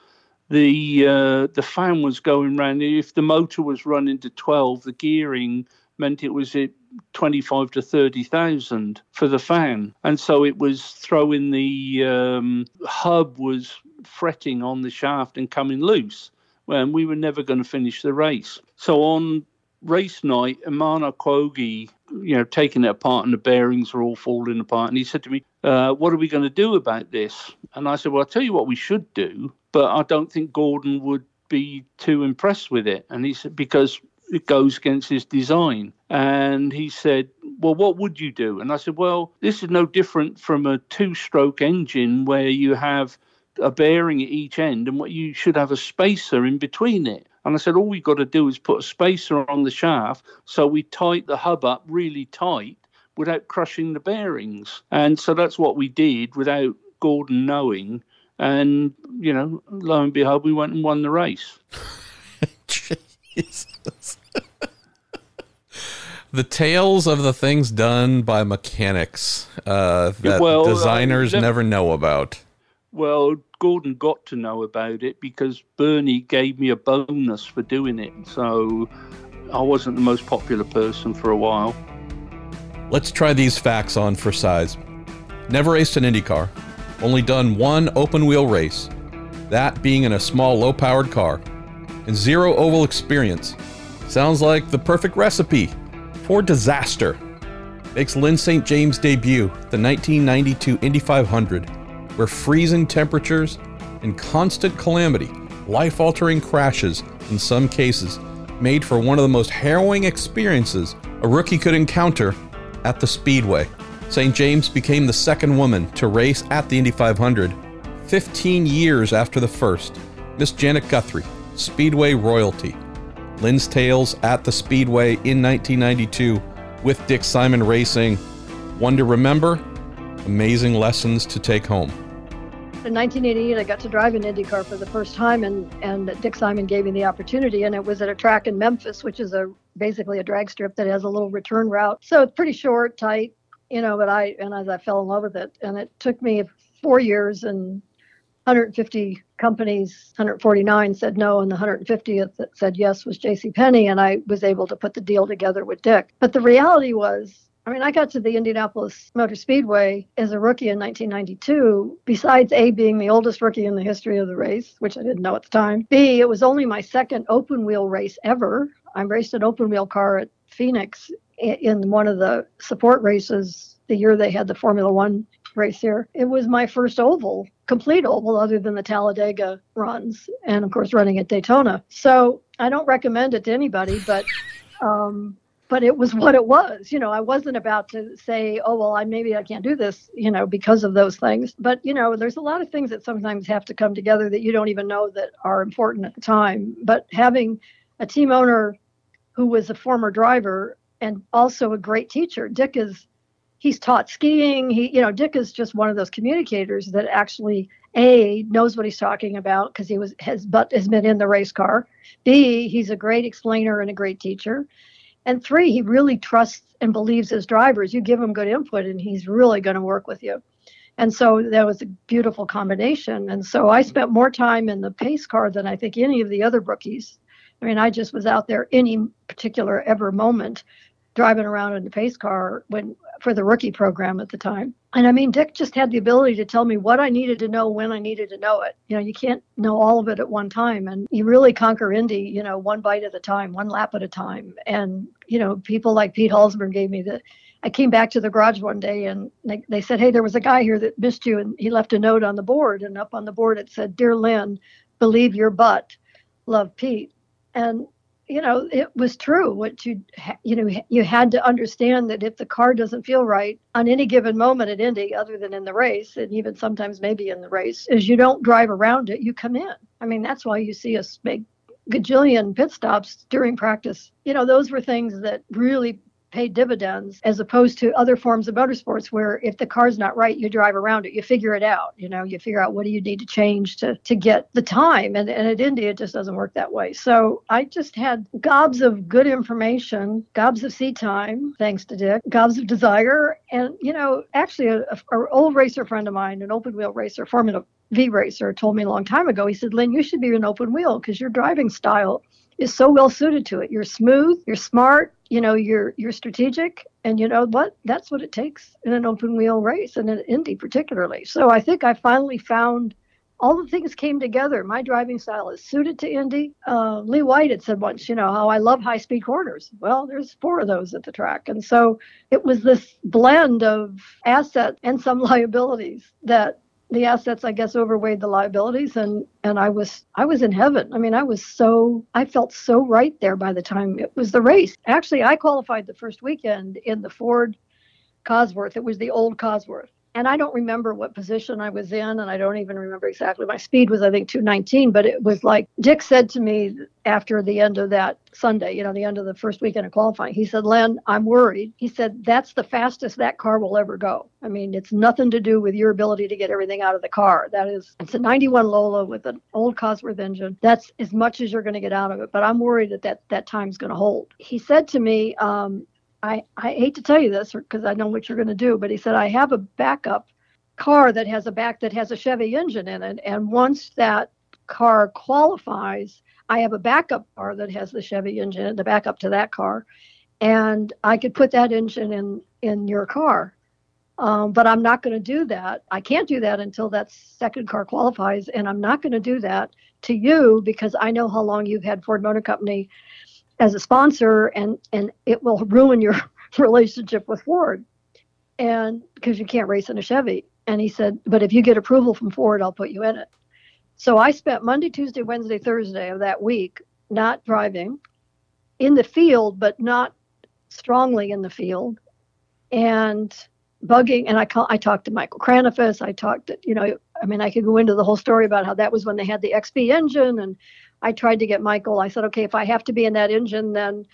the uh, the fan was going round. If the motor was running to 12, the gearing meant it was at 25 to 30,000 for the fan. And so it was throwing the um, hub was fretting on the shaft and coming loose. And we were never going to finish the race. So on race night, Amana Kogi, you know, taking it apart and the bearings were all falling apart. And he said to me, uh, What are we going to do about this? And I said, Well, I'll tell you what we should do, but I don't think Gordon would be too impressed with it. And he said, Because it goes against his design. And he said, Well, what would you do? And I said, Well, this is no different from a two stroke engine where you have a bearing at each end and what you should have a spacer in between it. And I said, all we've got to do is put a spacer on the shaft so we tight the hub up really tight without crushing the bearings. And so that's what we did without Gordon knowing. And, you know, lo and behold, we went and won the race. Jesus. the tales of the things done by mechanics uh, that Well, uh, designers let- never know about. Well, Gordon got to know about it because Bernie gave me a bonus for doing it. So I wasn't the most popular person for a while. Let's try these facts on for size. Never raced an IndyCar. Only done one open wheel race, that being in a small low powered car. And zero oval experience. Sounds like the perfect recipe for disaster. Makes Lyn St. James debut, the 1992 Indy 500, where freezing temperatures and constant calamity, life altering crashes in some cases, made for one of the most harrowing experiences a rookie could encounter at the Speedway. St. James became the second woman to race at the Indy 500 15 years after the first. Miss Janet Guthrie, Speedway royalty. Lyn's Tales at the Speedway in 1992 with Dick Simon Racing. One to remember, amazing lessons to take home. In 1988, I got to drive an IndyCar for the first time, and, and Dick Simon gave me the opportunity, and it was at a track in Memphis, which is a basically a drag strip that has a little return route. So it's pretty short, tight, you know. But I and as I fell in love with it, and it took me four years and 150 companies, 149 said no, and the 150th that said yes was J.C. Penney, and I was able to put the deal together with Dick. But the reality was I mean, I got to the Indianapolis Motor Speedway as a rookie in 1992, besides A, being the oldest rookie in the history of the race, which I didn't know at the time. B, it was only my second open wheel race ever. I raced an open wheel car at Phoenix in one of the support races the year they had the Formula One race here. It was my first oval, complete oval, other than the Talladega runs, and of course, running at Daytona. So I don't recommend it to anybody, but um, but it was what it was. You know, I wasn't about to say, oh, well, I maybe I can't do this, you know, because of those things. But, you know, there's a lot of things that sometimes have to come together that you don't even know that are important at the time. But having a team owner who was a former driver and also a great teacher, Dick is he's taught skiing. He, you know, Dick is just one of those communicators that actually a knows what he's talking about because he was has but has been in the race car. B he's a great explainer and a great teacher. And three, he really trusts and believes his drivers. You give him good input, and he's really going to work with you. And so that was a beautiful combination. And so I spent more time in the pace car than I think any of the other rookies. I mean, I just was out there any particular ever moment driving around in the pace car when for the rookie program at the time. And I mean, Dick just had the ability to tell me what I needed to know when I needed to know it. You know, you can't know all of it at one time, and you really conquer Indy, you know, one bite at a time, one lap at a time. And you know, people like Pete Halsmer gave me the. I came back to the garage one day and they, they said, Hey, there was a guy here that missed you. And he left a note on the board. And up on the board, it said, Dear Lyn, believe your butt. Love Pete. And you know it was true what you you know you had to understand that if the car doesn't feel right on any given moment at indy other than in the race and even sometimes maybe in the race is you don't drive around it you come in. I mean that's why you see us make gajillion pit stops during practice. You know those were things that really pay dividends as opposed to other forms of motorsports where if the car's not right you drive around it you figure it out you know you figure out what do you need to change to to get the time and, and at indy it just doesn't work that way so i just had gobs of good information gobs of seat time thanks to dick gobs of desire and you know actually a, a, old racer friend of mine an open wheel racer formula V racer told me a long time ago. He said, Lyn, you should be an open wheel because your driving style is so well suited to it. You're smooth, you're smart, you know, you're you're strategic, and you know what? That's what it takes in an open wheel race and in Indy particularly. So I think I finally found all the things came together. My driving style is suited to Indy. Uh, Lee White had said once, you know, how I love high speed corners. Well, there's four of those at the track. And so it was this blend of assets and some liabilities that the assets i guess overweighed the liabilities and and i was i was in heaven. I mean i was so i felt so right there by the time it was the race. Actually i qualified the first weekend in the ford cosworth. It was the old cosworth and I don't remember what position I was in, and I don't even remember exactly. My speed was, I think, 219, but it was like Dick said to me after the end of that Sunday, you know, the end of the first weekend of qualifying, he said, Len, I'm worried. He said, that's the fastest that car will ever go. I mean, it's nothing to do with your ability to get everything out of the car. That is, it's a 91 Lola with an old Cosworth engine. That's as much as you're going to get out of it, but I'm worried that that, that time's going to hold. He said to me, um, I, I hate to tell you this because I know what you're going to do, but he said, I have a backup car that has a back that has a Chevy engine in it. And once that car qualifies, I have a backup car that has the Chevy engine, in the backup to that car. And I could put that engine in, in your car. Um, but I'm not going to do that. I can't do that until that second car qualifies. And I'm not going to do that to you because I know how long you've had Ford Motor Company as a sponsor and and it will ruin your relationship with Ford. And because you can't race in a Chevy. And he said but if you get approval from Ford I'll put you in it. So I spent Monday Tuesday Wednesday Thursday of that week not driving in the field but not strongly in the field and bugging, and I call, I talked to Michael Kranefuss. I talked, to, you know, I mean, I could go into the whole story about how that was when they had the XB engine, and I tried to get Michael. I said, okay, if I have to be in that engine, then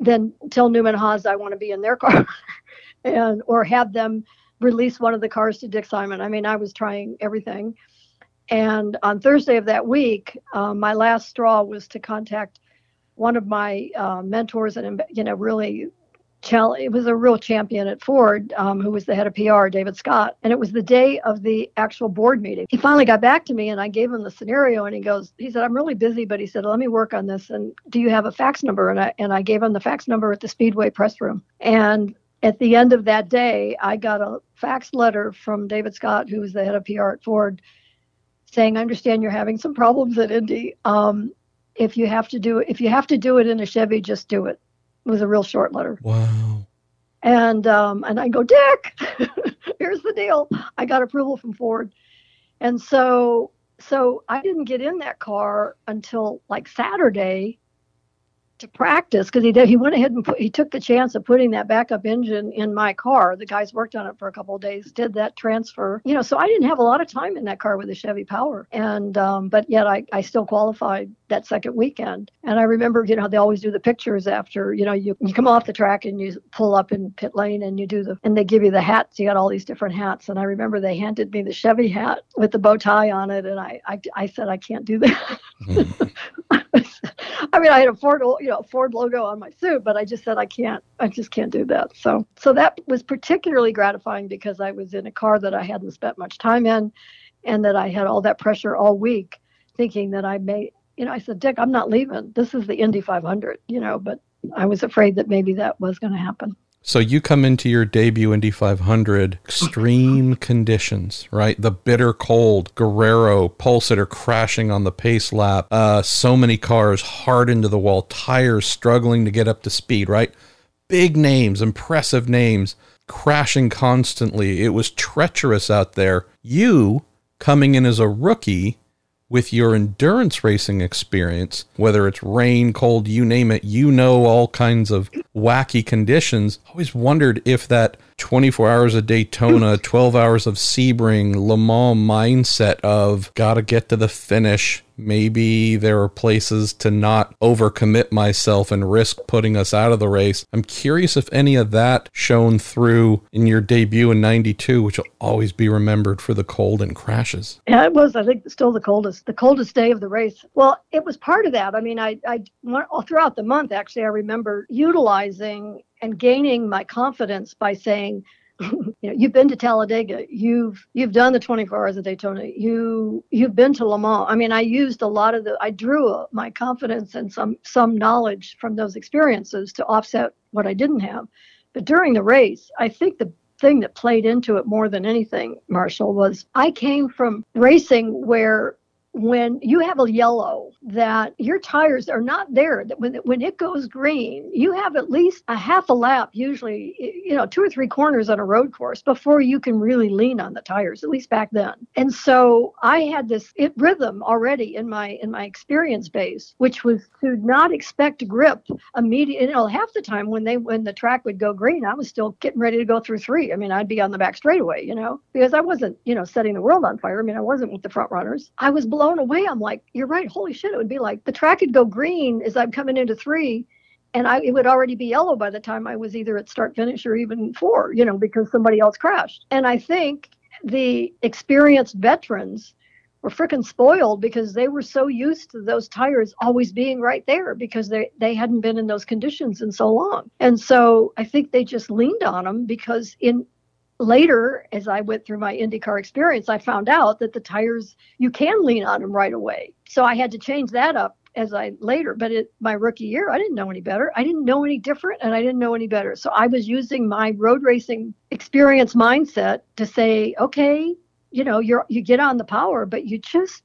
then tell Newman Haas I want to be in their car, and or have them release one of the cars to Dick Simon. I mean, I was trying everything. And on Thursday of that week, uh, my last straw was to contact one of my uh, mentors and you know really it was a real champion at Ford, um, who was the head of PR, David Scott. And it was the day of the actual board meeting. He finally got back to me and I gave him the scenario and he goes, he said, I'm really busy, but he said, let me work on this. And do you have a fax number? And I, and I gave him the fax number at the Speedway press room. And at the end of that day, I got a fax letter from David Scott, who was the head of PR at Ford, saying, I understand you're having some problems at Indy. Um, if you have to do it, if you have to do it in a Chevy, just do it. It was a real short letter. Wow. And um, and I go, Dick, here's the deal. I got approval from Ford, and so so I didn't get in that car until like Saturday to practice because he did. He went ahead and put, he took the chance of putting that backup engine in my car. The guys worked on it for a couple of days, did that transfer. You know, so I didn't have a lot of time in that car with the Chevy Power, and um, but yet I I still qualified that second weekend. And I remember, you know, they always do the pictures after. You know, you you come off the track and you pull up in pit lane and you do the and they give you the hats. You got all these different hats, and I remember they handed me the Chevy hat with the bow tie on it, and I I, I said I can't do that. I mean, I had a Ford, you know, Ford logo on my suit, but I just said I can't, I just can't do that. So, so that was particularly gratifying because I was in a car that I hadn't spent much time in, and that I had all that pressure all week, thinking that I may, you know, I said, Dick, I'm not leaving. This is the Indy 500, you know, but I was afraid that maybe that was going to happen. So you come into your debut Indy 500, extreme conditions, right? The bitter cold, Guerrero, pole sitter crashing on the pace lap, uh, so many cars hard into the wall, tires struggling to get up to speed, right? Big names, impressive names, crashing constantly. It was treacherous out there. You coming in as a rookie with your endurance racing experience, whether it's rain, cold, you name it, you know all kinds of wacky conditions. Always wondered if that 24 hours of Daytona, 12 hours of Sebring, Le Mans mindset of gotta get to the finish. Maybe there are places to not overcommit myself and risk putting us out of the race. I'm curious if any of that shone through in your debut in 92, which will always be remembered for the cold and crashes. Yeah, it was, I think, still the coldest, the coldest day of the race. Well, it was part of that. I mean, I, I all throughout the month, actually, I remember utilizing and gaining my confidence by saying, you know, you've been to Talladega, you've you've done the 24 hours of Daytona, you you've been to Le Mans. I mean, I used a lot of the, I drew my confidence and some some knowledge from those experiences to offset what I didn't have. But during the race, I think the thing that played into it more than anything, Marshall, was I came from racing where when you have a yellow that your tires are not there that when, when it goes green you have at least a half a lap usually you know two or three corners on a road course before you can really lean on the tires at least back then. And so i had this it, rhythm already in my in my experience base which was to not expect grip immediately you know half the time when they when the track would go green i was still getting ready to go through three. I mean i'd be on the back straightaway you know because i wasn't you know setting the world on fire. I mean i wasn't with the front runners. I was blown away. I'm like, you're right. Holy shit. It would be like the track would go green as I'm coming into three. And I, it would already be yellow by the time I was either at start finish or even four, you know, because somebody else crashed. And I think the experienced veterans were freaking spoiled because they were so used to those tires always being right there because they, they hadn't been in those conditions in so long. And so I think they just leaned on them because in later, as I went through my IndyCar experience, I found out that the tires you can lean on them right away. So I had to change that up as I later. But it, my rookie year, I didn't know any better. I didn't know any different, and I didn't know any better. So I was using my road racing experience mindset to say, okay, you know, you're you get on the power, but you just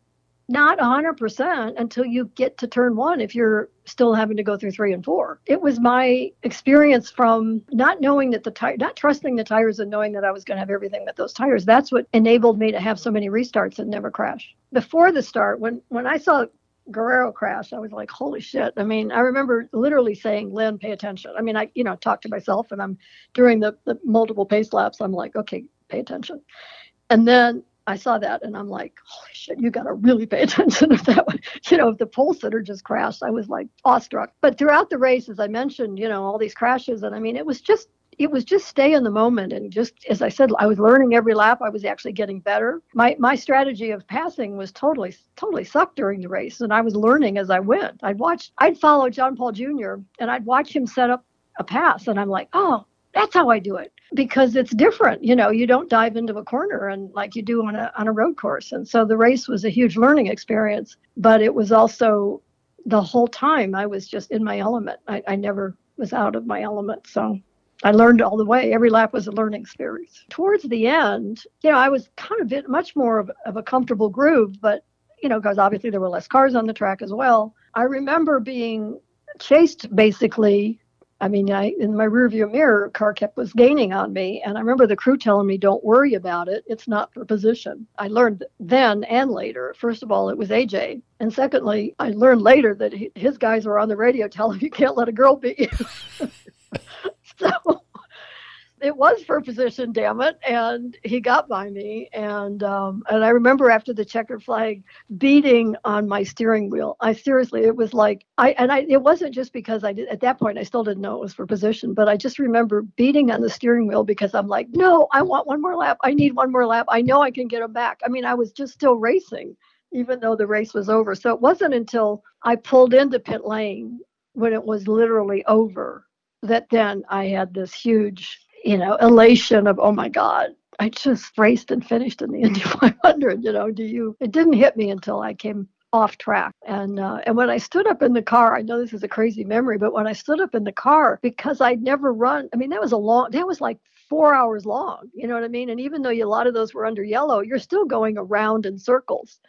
not 100% until you get to turn one if you're still having to go through three and four. It was my experience from not knowing that the tire, not trusting the tires and knowing that I was going to have everything with those tires. That's what enabled me to have so many restarts and never crash. Before the start, when when I saw Guerrero crash, I was like, holy shit. I mean, I remember literally saying, Lyn, pay attention. I mean, I, you know, talk to myself and I'm during the, the multiple pace laps, I'm like, okay, pay attention. And then I saw that and I'm like, holy shit, you got to really pay attention if that one, you know, if the pole sitter just crashed, I was like awestruck. But throughout the race, as I mentioned, you know, all these crashes, and I mean, it was just, it was just stay in the moment and just as I said, I was learning every lap. I was actually getting better. My my strategy of passing was totally totally sucked during the race, and I was learning as I went. I'd watch, I'd follow John Paul Jr. and I'd watch him set up a pass, and I'm like, oh, that's how I do it because it's different. You know, you don't dive into a corner and like you do on a on a road course. And so the race was a huge learning experience, but it was also the whole time I was just in my element. I, I never was out of my element. So I learned all the way. Every lap was a learning experience. Towards the end, you know, I was kind of much more of, of a comfortable groove, but you know, because obviously there were less cars on the track as well. I remember being chased basically I mean, I in my rearview mirror, car kept was gaining on me, and I remember the crew telling me, "Don't worry about it. It's not for position." I learned then and later. First of all, it was AJ, and secondly, I learned later that his guys were on the radio telling you can't let a girl beat you. so it was for position, damn it. And he got by me. And um, and I remember after the checkered flag beating on my steering wheel. I seriously, it was like I and I it wasn't just because I did at that point I still didn't know it was for position, but I just remember beating on the steering wheel because I'm like, no, I want one more lap. I need one more lap. I know I can get him back. I mean, I was just still racing, even though the race was over. So it wasn't until I pulled into pit lane when it was literally over that then I had this huge you know, elation of, oh my God, I just raced and finished in the Indy 500. You know, do you? It didn't hit me until I came off track. And uh, and when I stood up in the car, I know this is a crazy memory, but when I stood up in the car, because I'd never run, I mean, that was a long, that was like four hours long. You know what I mean? And even though a lot of those were under yellow, you're still going around in circles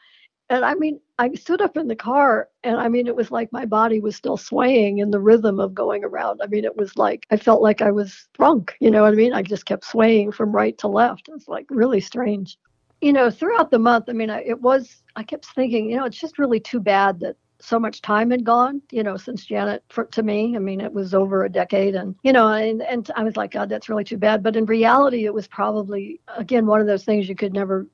and I mean, I stood up in the car and I mean, it was like my body was still swaying in the rhythm of going around. I mean, it was like I felt like I was drunk, you know what I mean? I just kept swaying from right to left. It's like really strange. You know, throughout the month, I mean, I, it was, I kept thinking, you know, it's just really too bad that so much time had gone, you know, since Janet for, to me. I mean, it was over a decade and, you know, and, and I was like, God, that's really too bad. But in reality, it was probably, again, one of those things you could never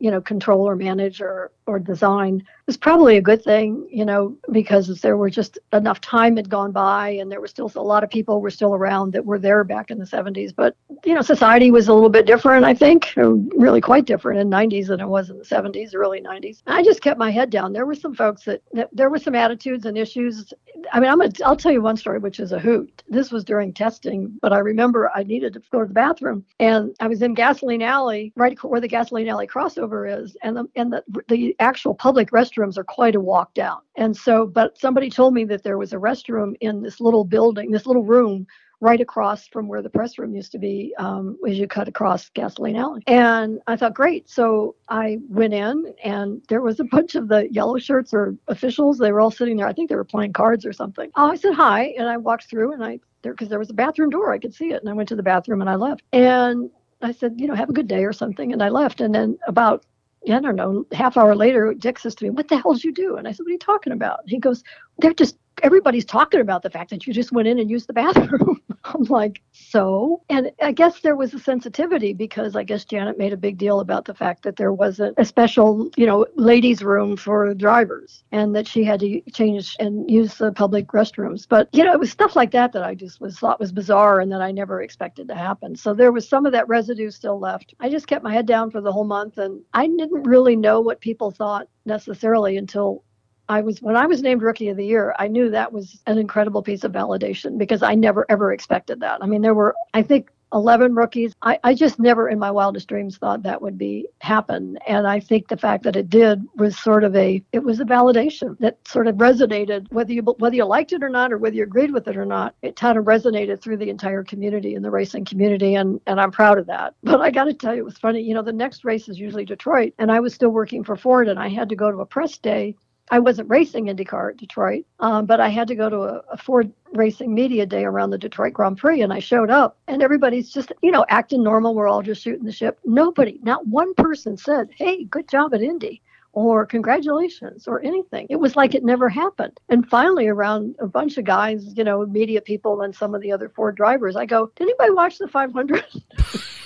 you know control or manage or or design was probably a good thing you know because there were just enough time had gone by and there were still a lot of people were still around that were there back in the 70s but you know society was a little bit different i think really quite different in 90s than it was in the 70s early 90s i just kept my head down. There were some folks that, that there were some attitudes and issues. I mean i'm gonna, i'll tell you one story which is a hoot. This was during testing but i remember i needed to go to the bathroom and i was in gasoline alley right where the gasoline alley cross crossover is, and the and the, the actual public restrooms are quite a walk down. And so, but somebody told me that there was a restroom in this little building, this little room right across from where the press room used to be um, as you cut across gasoline alley. And i thought great. So i went in and there was a bunch of the yellow shirts or officials they were all sitting there. I think they were playing cards or something. Oh, i said hi and i walked through and i there because there was a bathroom door i could see it and i went to the bathroom and i left. And I said, you know, have a good day or something. And I left. And then about, I don't know, half hour later, Dick says to me, what the hell did you do? And I said, what are you talking about? he goes, they're just everybody's talking about the fact that you just went in and used the bathroom. I'm like, so? And I guess there was a sensitivity because I guess Janet made a big deal about the fact that there wasn't a special, you know, ladies' room for drivers and that she had to change and use the public restrooms. But, you know, it was stuff like that that I just was thought was bizarre and that I never expected to happen. So there was some of that residue still left. I just kept my head down for the whole month and I didn't really know what people thought necessarily until I was when I was named rookie of the year, I knew that was an incredible piece of validation because I never ever expected that. I mean, there were I think 11 rookies. I, I just never in my wildest dreams thought that would be happen. And I think the fact that it did was sort of a it was a validation that sort of resonated whether you whether you liked it or not or whether you agreed with it or not. It kind of resonated through the entire community and the racing community and and I'm proud of that. But I got to tell you it was funny, you know, the next race is usually Detroit and I was still working for Ford and I had to go to a press day I wasn't racing IndyCar at Detroit, um, but I had to go to a, a, Ford Racing Media Day around the Detroit Grand Prix, and I showed up, and everybody's just, you know, acting normal. We're all just shooting the ship. Nobody, not one person said, "Hey, good job at Indy." or congratulations or anything. It was like it never happened. And finally, around a bunch of guys, you know, media people and some of the other Ford drivers, I go, did anybody watch the 500?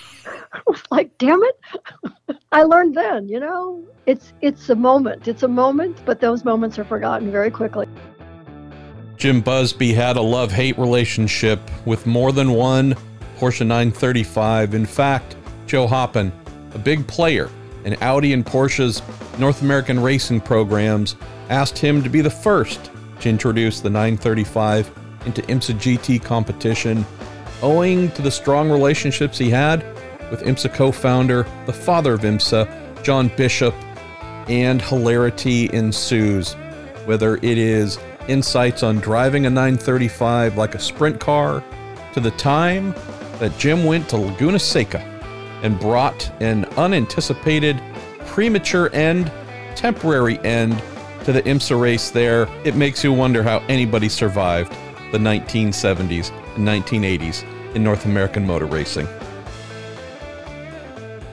Was like, damn it. I learned then, you know, it's it's a moment. It's a moment, but those moments are forgotten very quickly. Jim Busby had a love-hate relationship with more than one Porsche 935. In fact, Joe Hoppen, a big player in Audi and Porsche's North American racing programs, asked him to be the first to introduce the 935 into IMSA GT competition, owing to the strong relationships he had with IMSA co founder, the father of IMSA, John Bishop, and hilarity ensues. Whether it is insights on driving a 935 like a sprint car, to the time that Jim went to Laguna Seca and brought an unanticipated, premature end, temporary end to the IMSA race there, it makes you wonder how anybody survived the 1970s and 1980s in North American motor racing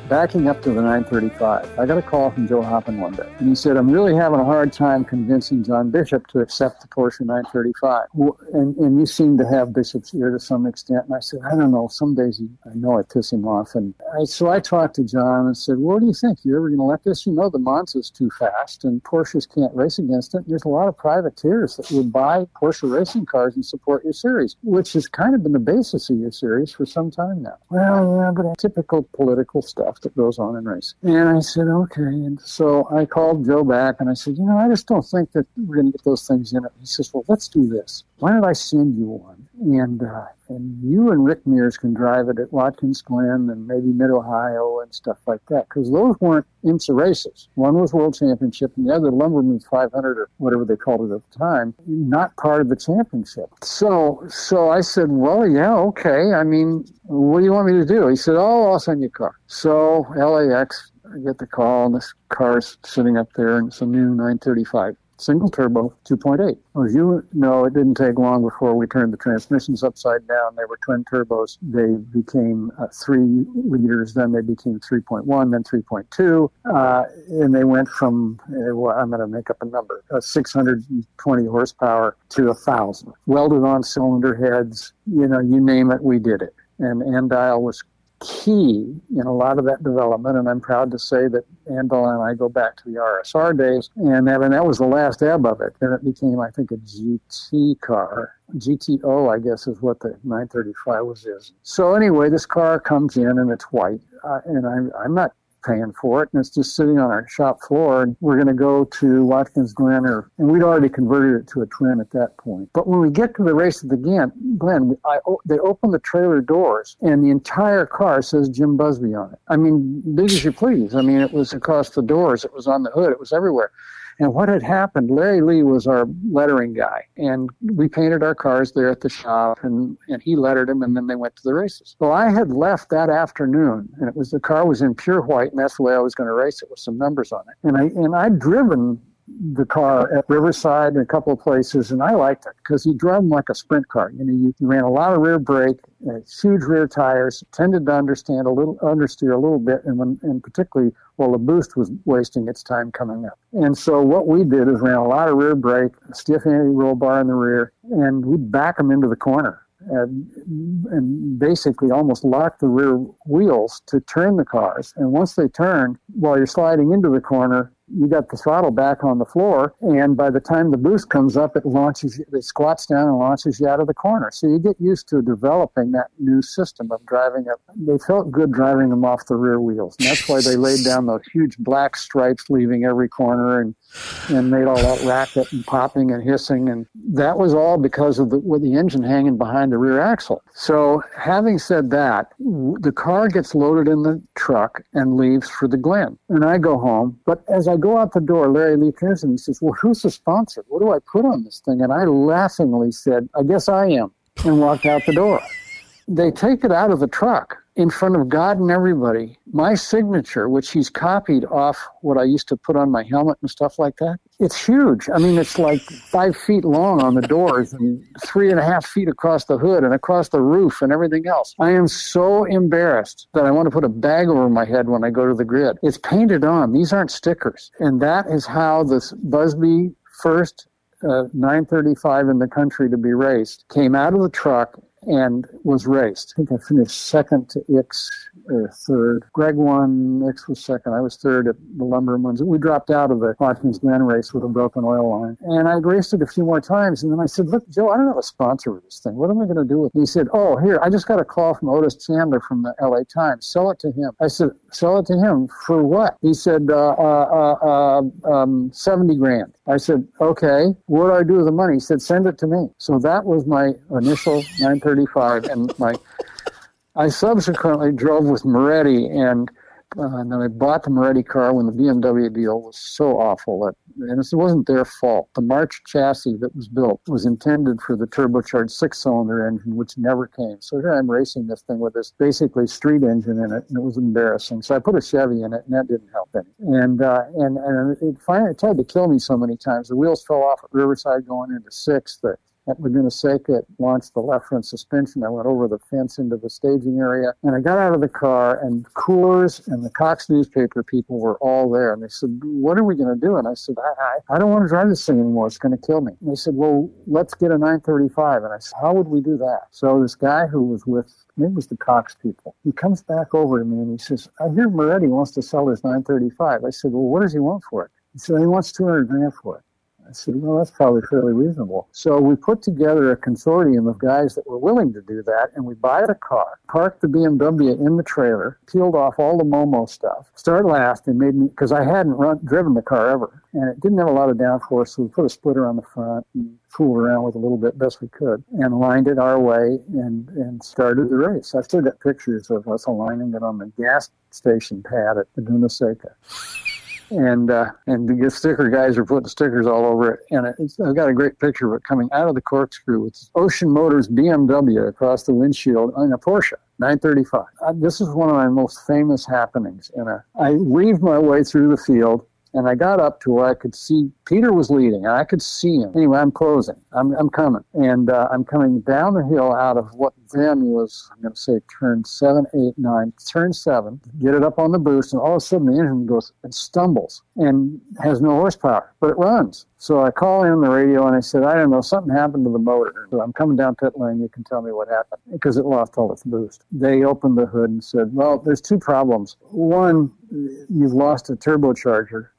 backing up to the 935, I got a call from Joe Hoppen one day. And he said, I'm really having a hard time convincing John Bishop to accept the Porsche 935. And, and you seem to have Bishop's ear to some extent. And I said, I don't know. Some days he, I know I piss him off. And I, so I talked to John and said, What do you think? You're ever going to let this? You know, the Monza's too fast and Porsches can't race against it. There's a lot of privateers that would buy Porsche racing cars and support your series, which has kind of been the basis of your series for some time now. Well, yeah, but typical political stuff that goes on in racing. And I said, okay. And so I called Joe back and I said, you know, I just don't think that we're going to get those things in it. He says, well, let's do this. Why don't I send you one? And uh, and you and Rick Mears can drive it at Watkins Glen and maybe Mid Ohio and stuff like that because those weren't IMSA races. One was World Championship and the other Lumberman's 500 or whatever they called it at the time, not part of the championship. So so I said, well, yeah, okay. I mean, what do you want me to do? He said, oh, I'll send you a car. So LAX, I get the call and this car's sitting up there and it's a new 935 single turbo 2.8. As you know, it didn't take long before we turned the transmissions upside down. They were twin turbos. They became uh, three liters, then they became 3.1, then 3.2, uh, and they went from, uh, well, I'm going to make up a number, uh, 620 horsepower to 1,000. Welded on cylinder heads, you know, you name it, we did it. And Andial was key in a lot of that development. And I'm proud to say that Andial and I go back to the RSR days. And that, and that was the last ebb of it. Then it became, I think, a GT car. GTO, I guess, is what the 935 was is. So anyway, this car comes in and it's white. Uh, and I'm, I'm not paying for it, and it's just sitting on our shop floor. And we're going to go to Watkins Glen, or and we'd already converted it to a twin at that point. But when we get to the race at the Glen, Glen I, they open the trailer doors, and the entire car says Jim Busby on it. I mean, big as you please. I mean, it was across the doors, it was on the hood, it was everywhere. And what had happened, Larry Lee was our lettering guy, and we painted our cars there at the shop, and, and he lettered them, and then they went to the races. Well, I had left that afternoon, and it was the car was in pure white, and that's the way I was going to race it with some numbers on it. And I and I'd driven the car at Riverside and a couple of places, and I liked it because he drove like a sprint car. You know, you, you ran a lot of rear brake, uh, huge rear tires, tended to understand a little, understeer a little bit, and when, and particularly while the boost was wasting its time coming up. And so what we did is ran a lot of rear brake, stiff anti-roll bar in the rear, and we'd back them into the corner and, and basically almost lock the rear wheels to turn the cars. And once they turn, while you're sliding into the corner, you got the throttle back on the floor, and by the time the boost comes up, it launches, it squats down and launches you out of the corner. So you get used to developing that new system of driving it. They felt good driving them off the rear wheels, and that's why they laid down those huge black stripes, leaving every corner, and and made all that racket and popping and hissing, and that was all because of the with the engine hanging behind the rear axle. So having said that, the car gets loaded in the truck and leaves for the Glen, and I go home. But as I go out the door, Larry Lee turns and he says, Well, who's the sponsor? What do I put on this thing? And I laughingly said, I guess I am, and walked out the door. They take it out of the truck in front of God and everybody, my signature, which he's copied off what I used to put on my helmet and stuff like that, it's huge. I mean, it's like five feet long on the doors and three and a half feet across the hood and across the roof and everything else. I am so embarrassed that I want to put a bag over my head when I go to the grid. It's painted on. These aren't stickers. And that is how this Busby first uh, 935 in the country to be raced came out of the truck and was raced. I think I finished second to Ickx or third. Gregg won, Ickx was second. I was third at the Lumbermans. We dropped out of the Watkins Glen race with a broken oil line. And I raced it a few more times. And then I said, Look, Joe, I don't have a sponsor for this thing. What am I going to do with it? He said, Oh, here, I just got a call from Otis Chandler from the LA Times. Sell it to him. I said, Sell it to him for what? He said, uh, uh, uh, uh um, 70 grand. I said, Okay, what do I do with the money? He said, Send it to me. So that was my initial 935. And my I subsequently drove with Moretti, and, uh, and then I bought the Moretti car when the BMW deal was so awful that, and it wasn't their fault. The March chassis that was built was intended for the turbocharged six-cylinder engine, which never came. So here I'm racing this thing with this basically street engine in it, and it was embarrassing. So I put a Chevy in it, and that didn't help any. And uh, and and it finally tried to kill me so many times. The wheels fell off at Riverside going into sixth. The at Laguna Seca, it launched the left front suspension. I went over the fence into the staging area and I got out of the car and Coors and the Cox newspaper people were all there. And they said, what are we going to do? And I said, I, I, I don't want to drive this thing anymore. It's going to kill me. And they said, well, let's get a 935. And I said, how would we do that? So this guy who was with it was the Cox people. He comes back over to me and he says, I hear Moretti wants to sell his 935. I said, well, what does he want for it? He said, he wants 200 grand for it. I said, well, that's probably fairly reasonable. So we put together a consortium of guys that were willing to do that, and we buy a car, parked the BMW in the trailer, peeled off all the Momo stuff, start last, and made me, because I hadn't run, driven the car ever, and it didn't have a lot of downforce, so we put a splitter on the front and fooled around with a little bit best we could, and lined it our way and, and started the race. I still got pictures of us aligning it on the gas station pad at Laguna Seca and uh, and the sticker guys are putting stickers all over it. And it's, I've got a great picture of it coming out of the corkscrew with Ocean Motors BMW across the windshield on a Porsche 935. Uh, this is one of my most famous happenings. And I weaved my way through the field and I got up to where I could see Peter was leading, and I could see him. Anyway, I'm closing. I'm, I'm coming, and uh, I'm coming down the hill out of what then was I'm going to say turn seven, eight, nine, turn seven. Get it up on the boost, and all of a sudden the engine goes and stumbles and has no horsepower, but it runs. So I call in the radio and I said, I don't know, something happened to the motor. So I'm coming down pit lane. You can tell me what happened because it lost all its boost. They opened the hood and said, Well, there's two problems. One, you've lost a turbocharger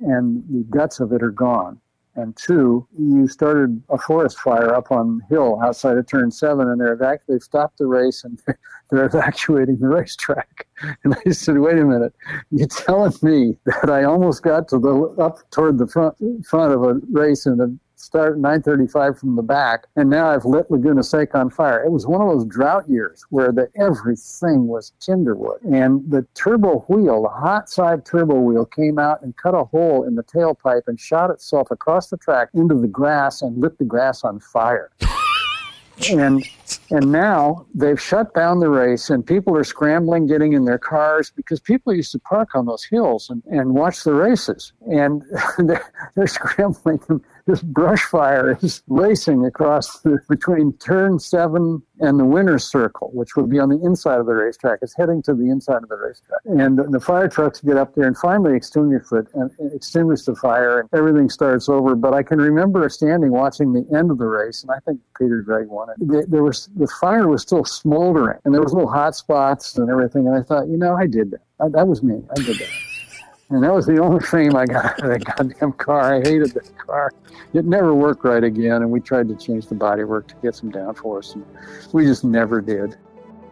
and the guts of it are gone. And two, you started a forest fire up on hill outside of turn seven, and they're evac- they've stopped the race and they're evacuating the racetrack. And I said, wait a minute, you're telling me that I almost got to the up toward the front front of a race and the start 935 from the back, and now I've lit Laguna Seca on fire. It was one of those drought years where the everything was tinderwood, and the turbo wheel, the hot side turbo wheel, came out and cut a hole in the tailpipe and shot itself across the track into the grass and lit the grass on fire. and and now they've shut down the race and people are scrambling getting in their cars because people used to park on those hills and, and watch the races and they're, they're scrambling this brush fire is racing across the, between turn seven and the winner's circle, which would be on the inside of the racetrack. It's heading to the inside of the racetrack. And the fire trucks get up there and finally extinguish it and extinguish the fire and everything starts over. But I can remember standing watching the end of the race, and I think Peter Gregg won it. There was the fire was still smoldering, and there was little hot spots and everything. And I thought, you know, I did that. I, that was me. I did that. And that was the only fame I got out of that goddamn car. I hated that car. It never worked right again, and we tried to change the bodywork to get some downforce, and we just never did.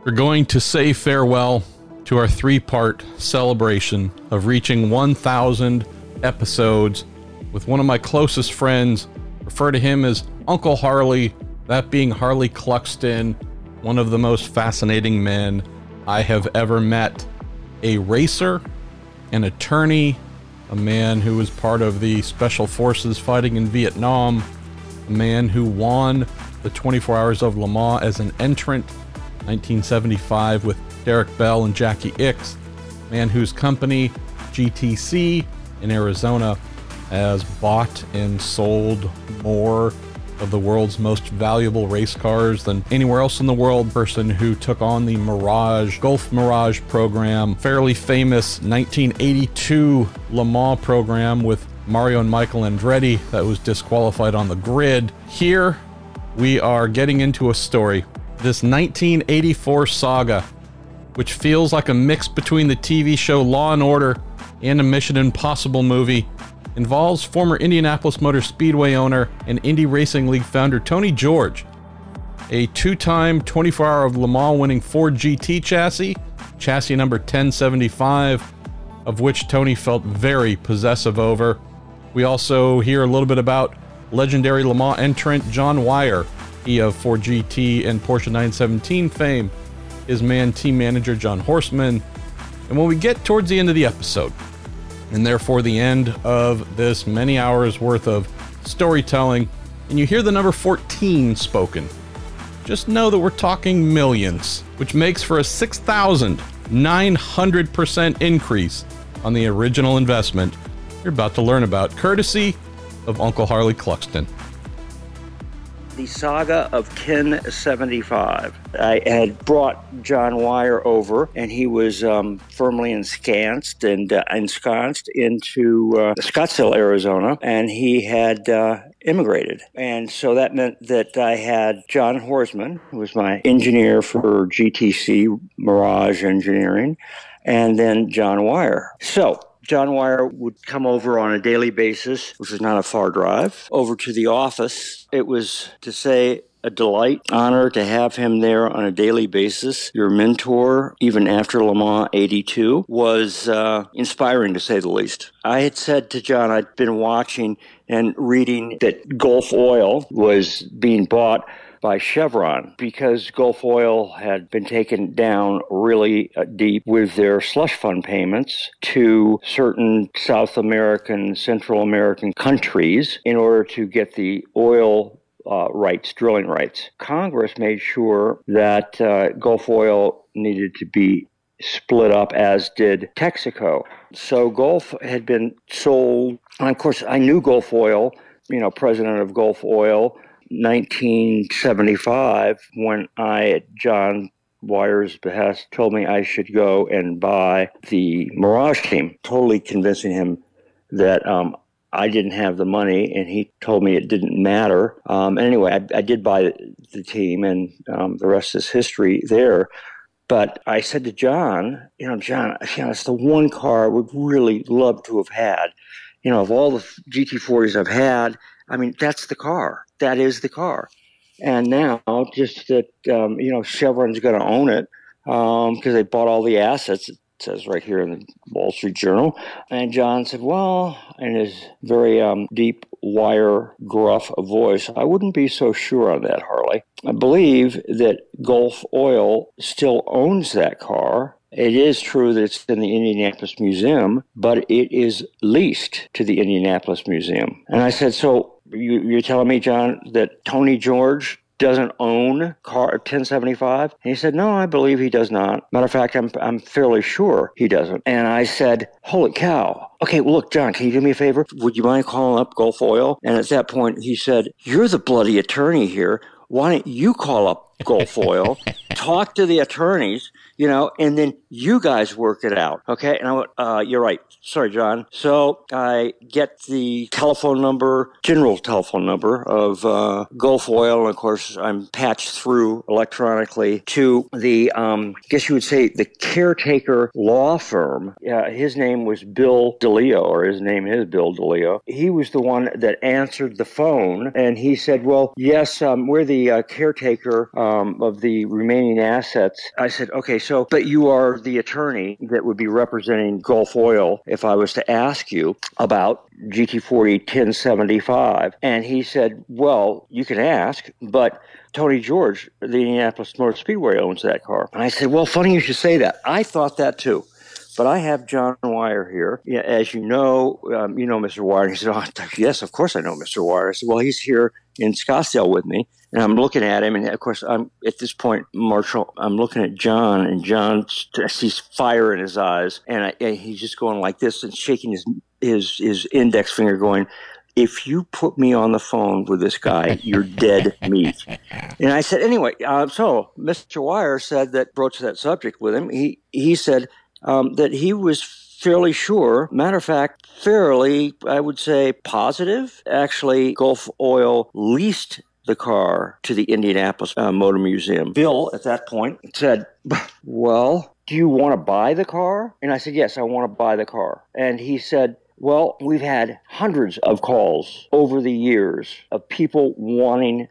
We're going to say farewell to our three part celebration of reaching 1,000 episodes with one of my closest friends. Refer to him as Uncle Harley, that being Harley Cluxton, one of the most fascinating men I have ever met. A racer an attorney, a man who was part of the special forces fighting in Vietnam, a man who won the 24 Hours of Le Mans as an entrant, 1975, with Derek Bell and Jacky a man whose company, GTC in Arizona, has bought and sold more of the world's most valuable race cars than anywhere else in the world. Person who took on the Mirage, Gulf Mirage program, fairly famous 1982 Le Mans program with Mario and Michael Andretti that was disqualified on the grid. Here, we are getting into a story. This 1984 saga, which feels like a mix between the TV show Law and Order and a Mission Impossible movie involves former Indianapolis Motor Speedway owner and Indy Racing League founder Tony George, a two time 24 hour Le Mans winning Ford GT chassis, chassis number 1075, of which Tony felt very possessive over. We also hear a little bit about legendary Le Mans entrant John Wyer, he of Ford GT and Porsche 917 fame, his man team manager John Horsman. And when we get towards the end of the episode, and therefore the end of this many hours worth of storytelling, and you hear the number 14 spoken, just know that we're talking millions, which makes for a 6,900% increase on the original investment you're about to learn about, courtesy of Uncle Harley Cluxton the saga of Ken 75. I had brought John Wyer over, and he was um, firmly ensconced and uh, ensconced into uh, Scottsdale, Arizona, and he had uh, immigrated. And so that meant that I had John Horsman, who was my engineer for GTC Mirage Engineering, and then John Wyer. So John Wyer would come over on a daily basis, which was not a far drive, over to the office. It was, to say, a delight, honor to have him there on a daily basis. Your mentor, even after Le Mans 82, was uh, inspiring to say the least. I had said to John, I'd been watching and reading that Gulf Oil was being bought by Chevron because Gulf Oil had been taken down really uh, deep with their slush fund payments to certain South American, Central American countries in order to get the oil uh, rights, drilling rights. Congress made sure that uh, Gulf Oil needed to be split up, as did Texaco. So Gulf had been sold. And of course, I knew Gulf Oil, you know, president of Gulf Oil 1975 when I, at John Wyer's behest, told me I should go and buy the Mirage team, totally convincing him that um, I didn't have the money, and he told me it didn't matter. Um, anyway, I, I, did buy the team, and um, the rest is history there. But I said to John, you know, John, you know, it's the one car I would really love to have had. You know, of all the GT40s I've had, I mean, that's the car that is the car. And now, just that um, you know, Chevron's going to own it because um, they bought all the assets. It says right here in the Wall Street Journal. And John said, "Well," in his very um, deep, Wyer, gruff voice, "I wouldn't be so sure on that, Harley. I believe that Gulf Oil still owns that car." It is true that it's in the Indianapolis Museum, but it is leased to the Indianapolis Museum. And I said, So you, you're telling me, John, that Tony George doesn't own car 1075? And he said, No, I believe he does not. Matter of fact, I'm, I'm fairly sure he doesn't. And I said, Holy cow. Okay, well, look, John, can you do me a favor? Would you mind calling up Gulf Oil? And at that point, he said, You're the bloody attorney here. Why don't you call up Gulf Oil, talk to the attorneys, you know, and then you guys work it out. Okay. And I went, uh, you're right. Sorry, John. So I get the telephone number, general telephone number of uh, Gulf Oil. And of course, I'm patched through electronically to the, um, I guess you would say, the caretaker law firm. Uh, his name was Bill DeLeo, or his name is Bill DeLeo. He was the one that answered the phone. And he said, Well, yes, um, we're the uh, caretaker um, of the remaining assets. I said, Okay, so, but you are the attorney that would be representing Gulf Oil if I was to ask you about GT40 1075. And he said, Well, you can ask, but Tony George, the Indianapolis Motor Speedway, owns that car. And I said, Well, funny you should say that. I thought that too. but I have John Wyer here. Yeah, as you know, um, you know Mr. Wyer. He said, oh, yes, of course I know Mr. Wyer. I said, well, he's here in Scottsdale with me. And I'm looking at him, and of course, I'm at this point, Marshall. I'm looking at John, and John sees fire in his eyes, and, I, and he's just going like this and shaking his his his index finger, going, if you put me on the phone with this guy, you're dead meat. And I said, anyway, uh, so Mr. Wyer said that, broached that subject with him. He, he said um, that he was fairly sure, matter of fact, fairly, I would say, positive. Actually, Gulf Oil leased the car to the Indianapolis uh, Motor Museum. Bill, at that point, said, Well, do you want to buy the car? And I said, Yes, I want to buy the car. And he said, well, we've had hundreds of calls over the years of people wanting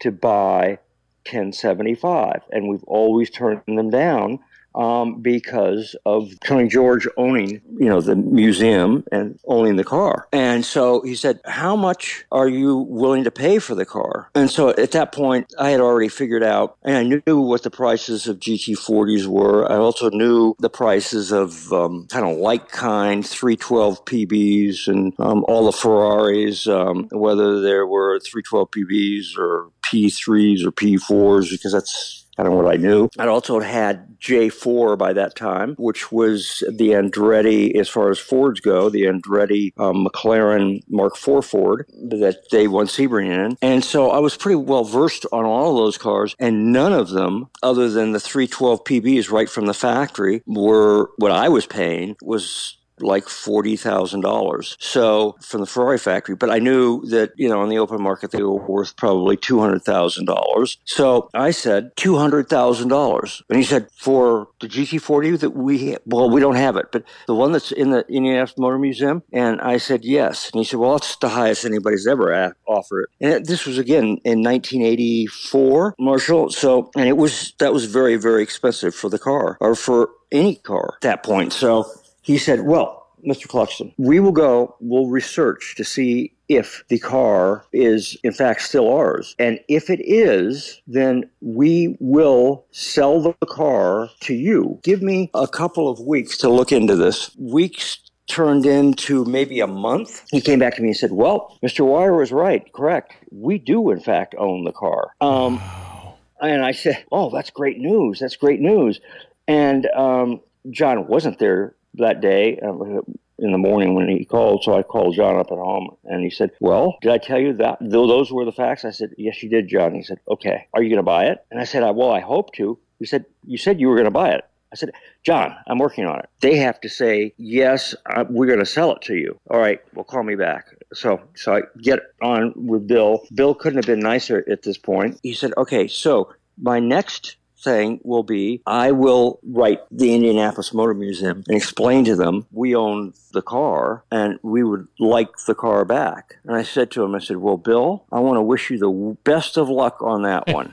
to buy 1075, and we've always turned them down um, because of Tony George owning, you know, the museum and owning the car. And so he said, "How much are you willing to pay for the car?" And so at that point, I had already figured out, and I knew what the prices of GT40s were. I also knew the prices of um, kind of like kind 312 PBs and um, all the Ferraris, um, whether there were 312 PBs or P3s or P4s, because that's I don't what I knew. I also had J4 by that time, which was the Andretti, as far as Fords go, the Andretti um, McLaren Mark IV Ford that they won Sebring in. And so I was pretty well versed on all of those cars, and none of them, other than the 312 PBs right from the factory, were what I was paying was like forty thousand dollars. So from the Ferrari factory, but I knew that you know on the open market they were worth probably two hundred thousand dollars. So I said two hundred thousand dollars, and he said for the GT40 that we well we don't have it, but the one that's in the Indianapolis Motor Museum, and I said yes, and he said well that's the highest anybody's ever offered it, and this was again in 1984, Marshall. So and it was that was very very expensive for the car or for any car at that point. So he said, Well, Mr. Cluxton, we will go, we'll research to see if the car is in fact still ours. And if it is, then we will sell the car to you. Give me a couple of weeks to look into this. Weeks turned into maybe a month. He came back to me and said, Well, Mr. Wyer was right, correct. We do, in fact, own the car. Um, and I said, Oh, that's great news. That's great news. And um, John wasn't there that day uh, in the morning when he called. So I called John up at home and he said, Well, did I tell you that those were the facts? I said, Yes, you did, John. He said, Okay, are you going to buy it? And I said, Well, I hope to. He said, You said you were going to buy it. I said, John, I'm working on it. They have to say, Yes, uh, we're going to sell it to you. All right, well, call me back. So, so I get on with Bill. Bill couldn't have been nicer at this point. He said, Okay, so my next thing will be I will write the Indianapolis Motor Museum and explain to them we own the car and we would like the car back. And I said to him, I said, Well, Bill, I want to wish you the best of luck on that one.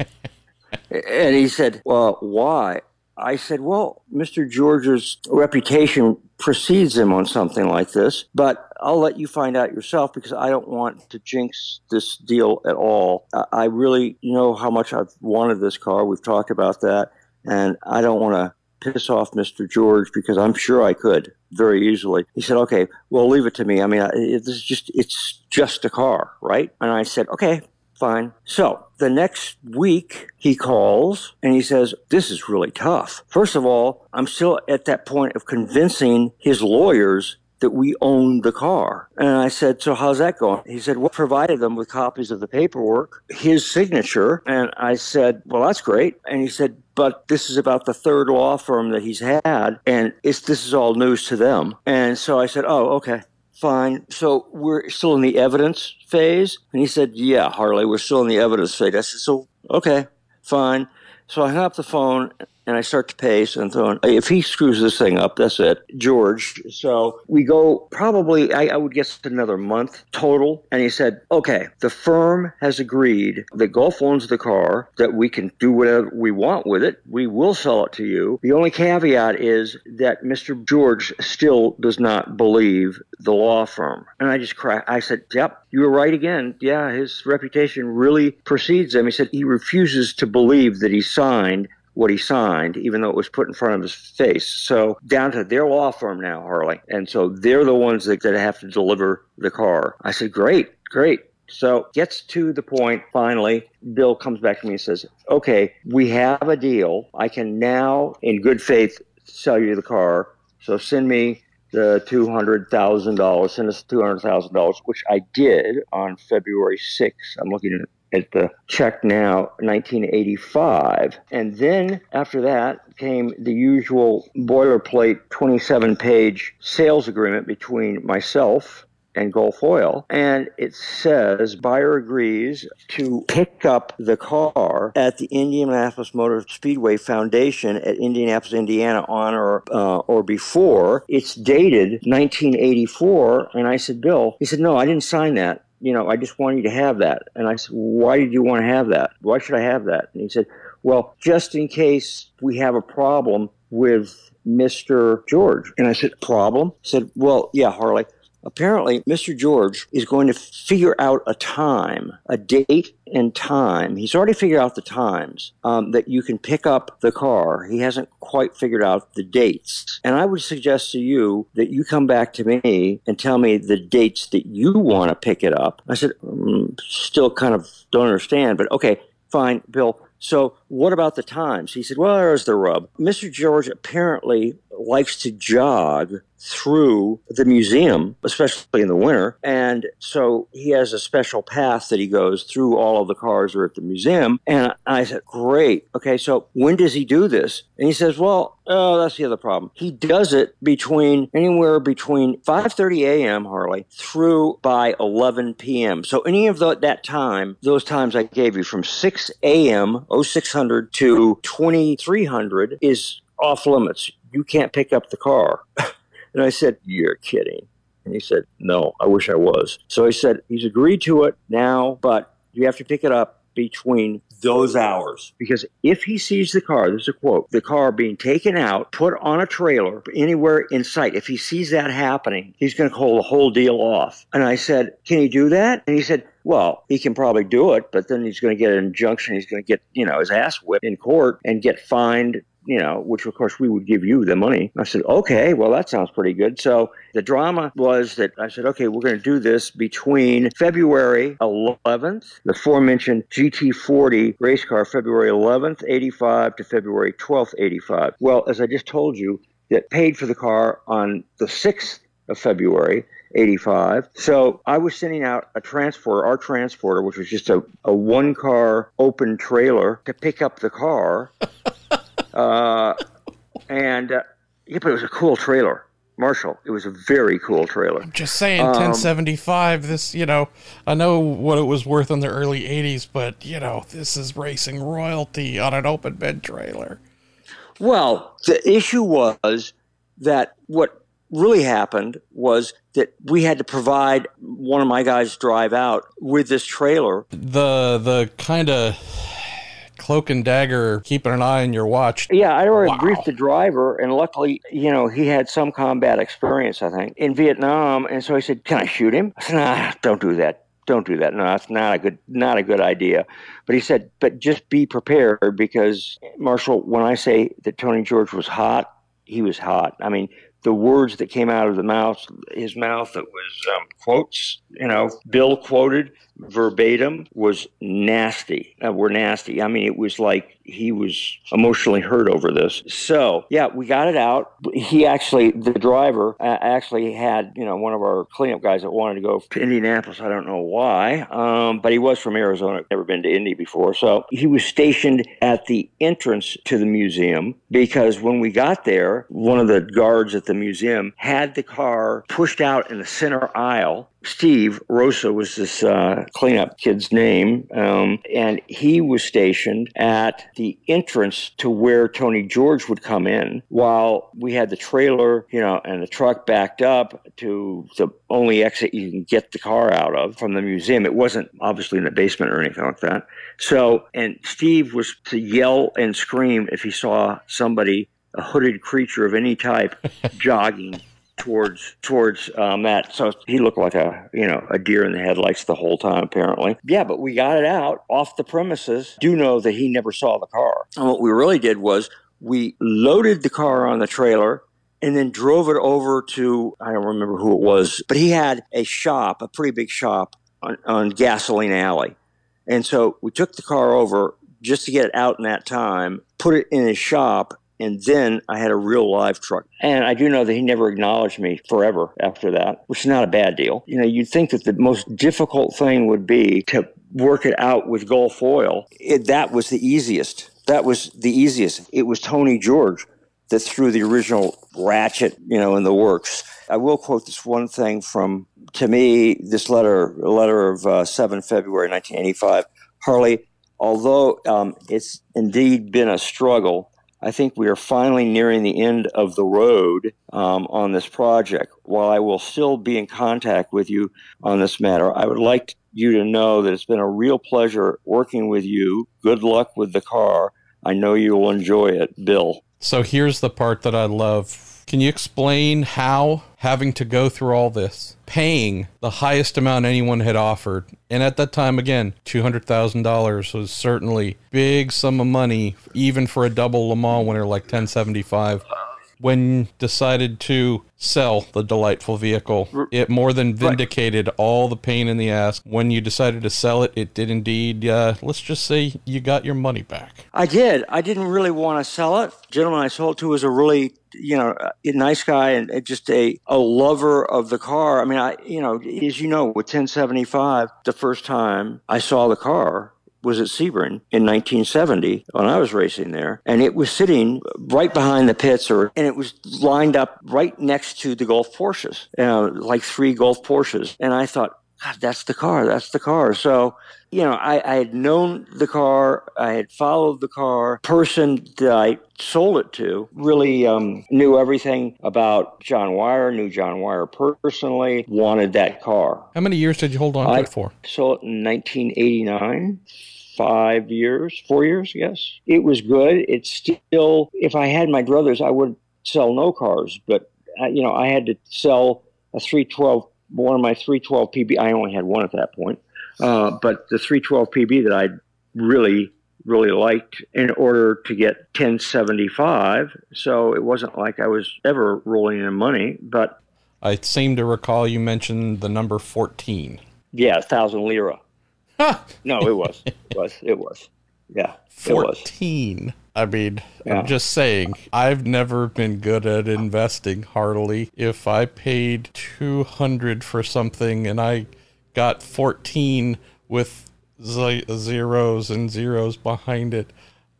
and he said, Well, why? I said, Well, Mr. George's reputation precedes him on something like this, but I'll let you find out yourself because I don't want to jinx this deal at all. I really know how much I've wanted this car. We've talked about that, and I don't want to piss off Mr. George because I'm sure I could very easily. He said, "Okay, well, leave it to me. I mean, this is just—it's just a car, right?" And I said, "Okay, Fine. So the next week he calls and he says, This is really tough. First of all, I'm still at that point of convincing his lawyers that we own the car. And I said, So how's that going? He said, Well, provided them with copies of the paperwork, his signature. And I said, Well, that's great. And he said, but this is about the third law firm that he's had, and it's this is all news to them. And so I said, "Oh, okay." Fine. So we're still in the evidence phase? And he said, Yeah, Harley, we're still in the evidence phase. I said, So, okay, fine. So I hung up the phone and I start to pace and throwing, if he screws this thing up, that's it. George. So we go probably, I, I, would guess another month total. And he said, okay, the firm has agreed that Gulf owns the car, that we can do whatever we want with it. We will sell it to you. The only caveat is that Mr. George still does not believe the law firm. And I just cracked. I said, yep, you were right again. Yeah, his reputation really precedes him. He said he refuses to believe that he signed what he signed, even though it was put in front of his face. So down to their law firm now, Harley. And so they're the ones that, that have to deliver the car. I said, great, great. So gets to the point finally. Bill comes back to me and says, Okay, we have a deal. I can now, in good faith, sell you the car. So send me the $200,000, send us $200,000, which I did on February 6th. I'm looking at the check now, 1985. And then after that came the usual boilerplate 27 page sales agreement between myself and Gulf Oil. And it says buyer agrees to pick up the car at the Indianapolis Motor Speedway Foundation at Indianapolis, Indiana on or, uh, or before. It's dated 1984. And I said, Bill, he said, no, I didn't sign that. You know, I just want you to have that. And I said, why did you want to have that? Why should I have that? And he said, well, just in case we have a problem with Mr. George. And I said, problem? He said, well, yeah, Harley apparently Mr. George is going to figure out a time, a date and time. He's already figured out the times um, that you can pick up the car. He hasn't quite figured out the dates. And I would suggest to you that you come back to me and tell me the dates that you want to pick it up. I said, mm, still kind of don't understand, but okay, fine, Bill. So, what about the times? He said, Well, there's the rub. Mr. George apparently likes to jog through the museum, especially in the winter. And so he has a special path that he goes through all of the cars are at the museum. And I said, Great. Okay, so when does he do this? And he says, Well, oh, that's the other problem. He does it between anywhere between 5:30 a.m. Harley through by 11 p.m. So any of the, that time, those times I gave you from 6 a.m. Oh 0600 to 2300 is off limits. You can't pick up the car. and I said, You're kidding. And he said, No, I wish I was. So I said, He's agreed to it now, but you have to pick it up between those hours. Because if he sees the car, there's a quote, the car being taken out, put on a trailer anywhere in sight, if he sees that happening, he's going to call the whole deal off. And I said, Can he do that? And he said, well, he can probably do it, but then he's going to get an injunction. He's going to get, you know, his ass whipped in court and get fined you know, which of course we would give you the money. I said, okay, well, that sounds pretty good. So the drama was that I said, okay, we're going to do this between February 11th, the aforementioned GT40 race car, February 11th, 85 to February 12th, 85. Well, as I just told you, that paid for the car on the 6th of February. 85. So I was sending out a transporter, our transporter, which was just a, a one car open trailer to pick up the car. Uh, and uh, yeah, but it was a cool trailer. Marshall, it was a very cool trailer. I'm just saying, um, 1075. This, you know, I know what it was worth in the early 80s, but you know, this is racing royalty on an open bed trailer. Well, the issue was that what really happened was that we had to provide one of my guys drive out with this trailer. The the kind of cloak and dagger, keeping an eye on your watch. Yeah, I already wow. briefed the driver, and luckily, you know, he had some combat experience, I think, in Vietnam. And so he said, "Can I shoot him?" I said, "Nah, don't do that." Don't do that. No, that's not a good, not a good idea. But he said, but just be prepared because Marshall, when I say that Tony George was hot, he was hot. I mean, the words that came out of the mouth, his mouth, that was um, quotes, you know, Bill quoted verbatim was nasty. Uh, were nasty. I mean, it was like he was emotionally hurt over this. So yeah, we got it out. He actually, the driver, uh, actually had you know one of our cleanup guys that wanted to go to Indianapolis. I don't know why, um, but he was from Arizona. Never been to Indy before, so he was stationed at the entrance to the museum because when we got there, one of the guards at the museum had the car pushed out in the center aisle Steve Rosa was this uh, cleanup kid's name, um, and he was stationed at the entrance to where Tony George would come in, while we had the trailer, you know, and the truck backed up to the only exit you can get the car out of from the museum. It wasn't obviously in the basement or anything like that. So, and Steve was to yell and scream if he saw somebody, a hooded creature of any type, jogging towards towards uh, Matt. So he looked like a you know a deer in the headlights the whole time apparently. Yeah, but we got it out off the premises. Do know that he never saw the car. And what we really did was we loaded the car on the trailer and then drove it over to I don't remember who it was, but he had a shop, a pretty big shop on, on Gasoline Alley. And so we took the car over just to get it out in that time, put it in his shop, and then I had a real live truck. And I do know that he never acknowledged me forever after that, which is not a bad deal. You know, you'd think that the most difficult thing would be to work it out with Gulf Oil. It, that was the easiest. That was the easiest. It was Tony George that threw the original ratchet, you know, in the works. I will quote this one thing from, to me, this letter, a letter of uh, 7 February 1985. Harley, although um, it's indeed been a struggle, I think we are finally nearing the end of the road um, on this project. While I will still be in contact with you on this matter, I would like you to know that it's been a real pleasure working with you. Good luck with the car. I know you will enjoy it, Bill. So here's the part that I love. Can you explain how having to go through all this, paying the highest amount anyone had offered, and at that time again, two hundred thousand dollars was certainly big sum of money, even for a double Le Mans winner like ten seventy five when decided to sell the delightful vehicle. It more than vindicated right. all the pain in the ass. When you decided to sell it, it did indeed. Uh, let's just say you got your money back. I did. I didn't really want to sell it. The gentleman I sold to was a really you know, a nice guy and just a, a lover of the car. I mean, I, you know, as you know, with 1075, the first time I saw the car, was at Sebring in 1970 when I was racing there, and it was sitting right behind the pits, or and it was lined up right next to the Gulf Porsches, know, like three Gulf Porsches, and I thought. God, that's the car. That's the car. So, you know, I, I had known the car. I had followed the car. Person that I sold it to really um, knew everything about John Wyer, knew John Wyer personally, wanted that car. How many years did you hold on to it for? Sold it in 1989 five years, four years, yes. It was good. It's still, if I had my druthers, I would sell no cars, but, uh, you know, I had to sell a 312, one of my 312 PB. I only had one at that point, uh, but the 312 PB that I really, really liked in order to get 1075. So it wasn't like I was ever rolling in money, but. I seem to recall you mentioned the number 14. Yeah, 1,000 lira no, it was. It was. It was. Yeah. 14. I mean, yeah. I'm just saying, I've never been good at investing heartily. If I paid 200 for something and I got 14 with z- zeros and zeros behind it,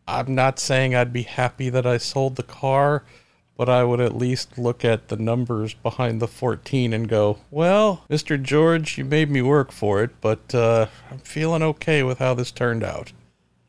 I'm not saying I'd be happy that I sold the car, but I would at least look at the numbers behind the 14 and go, well, Mr. George, you made me work for it, but uh, I'm feeling okay with how this turned out.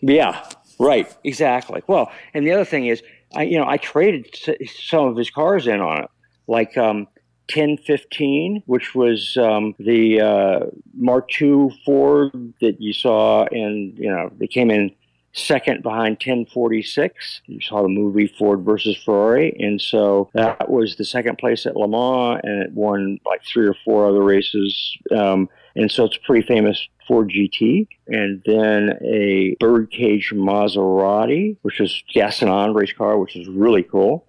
Yeah, right, exactly. Well, and the other thing is, I you know I traded some of his cars in on it, like um, 1015, which was um, the uh, Mark II Ford that you saw, and you know they came in second behind 1046. You saw the movie Ford versus Ferrari. And so that was the second place at Le Mans, and it won like three or four other races. Um, and so it's pretty famous Ford GT, and then a birdcage Maserati, which is gas and on race car, which is really cool.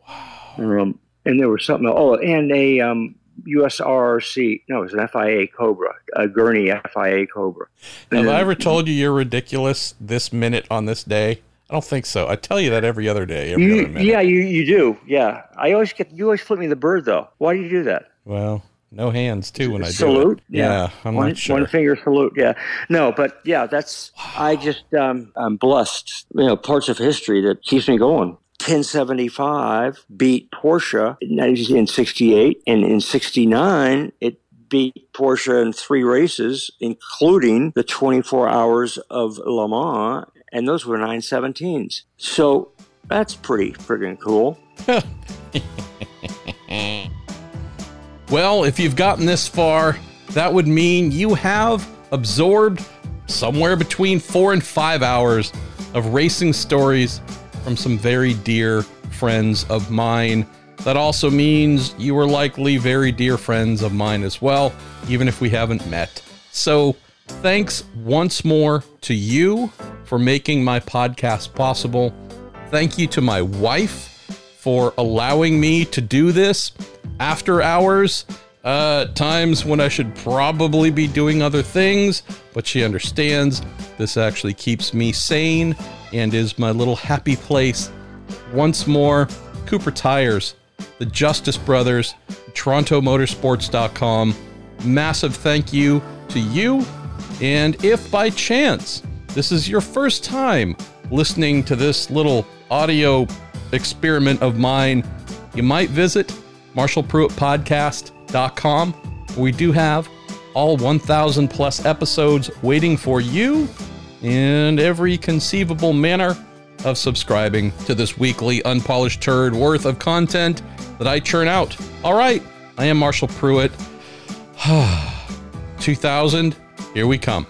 Um, and there was something. Oh, and a um, USRC. No, it was an FIA Cobra, a Gurney FIA Cobra. Have then, I ever told you you're ridiculous this minute on this day? I don't think so. I tell you that every other day. Every you, other. Yeah, you, you do. Yeah, I always get you always flip me the bird though. Why do you do that? Well, no hands too when I salute. do it. Yeah, yeah I'm one, not sure. One finger salute. Yeah, no, but yeah, that's I just um, I'm blessed. You know, parts of history that keeps me going. 1075 beat Porsche in 68, and in 69, it beat Porsche in three races, including the 24 hours of Le Mans, and those were 917s. So that's pretty friggin' cool. well, if you've gotten this far, that would mean you have absorbed somewhere between four and five hours of racing stories from some very dear friends of mine. that also means you are likely very dear friends of mine as well, even if we haven't met. So, thanks once more to you for making my podcast possible. Thank you to my wife for allowing me to do this after hours, uh, times when I should probably be doing other things, but she understands this actually keeps me sane and is my little happy place. Once more, Cooper Tires, the Justice Brothers, TorontoMotorsports.com. Massive thank you to you. And if by chance this is your first time listening to this little audio experiment of mine, you might visit MarshallPruettPodcast.com. We do have all 1,000 plus episodes waiting for you in every conceivable manner of subscribing to this weekly unpolished turd worth of content that I churn out. All right, I am Marshall Pruett. 2000, here we come.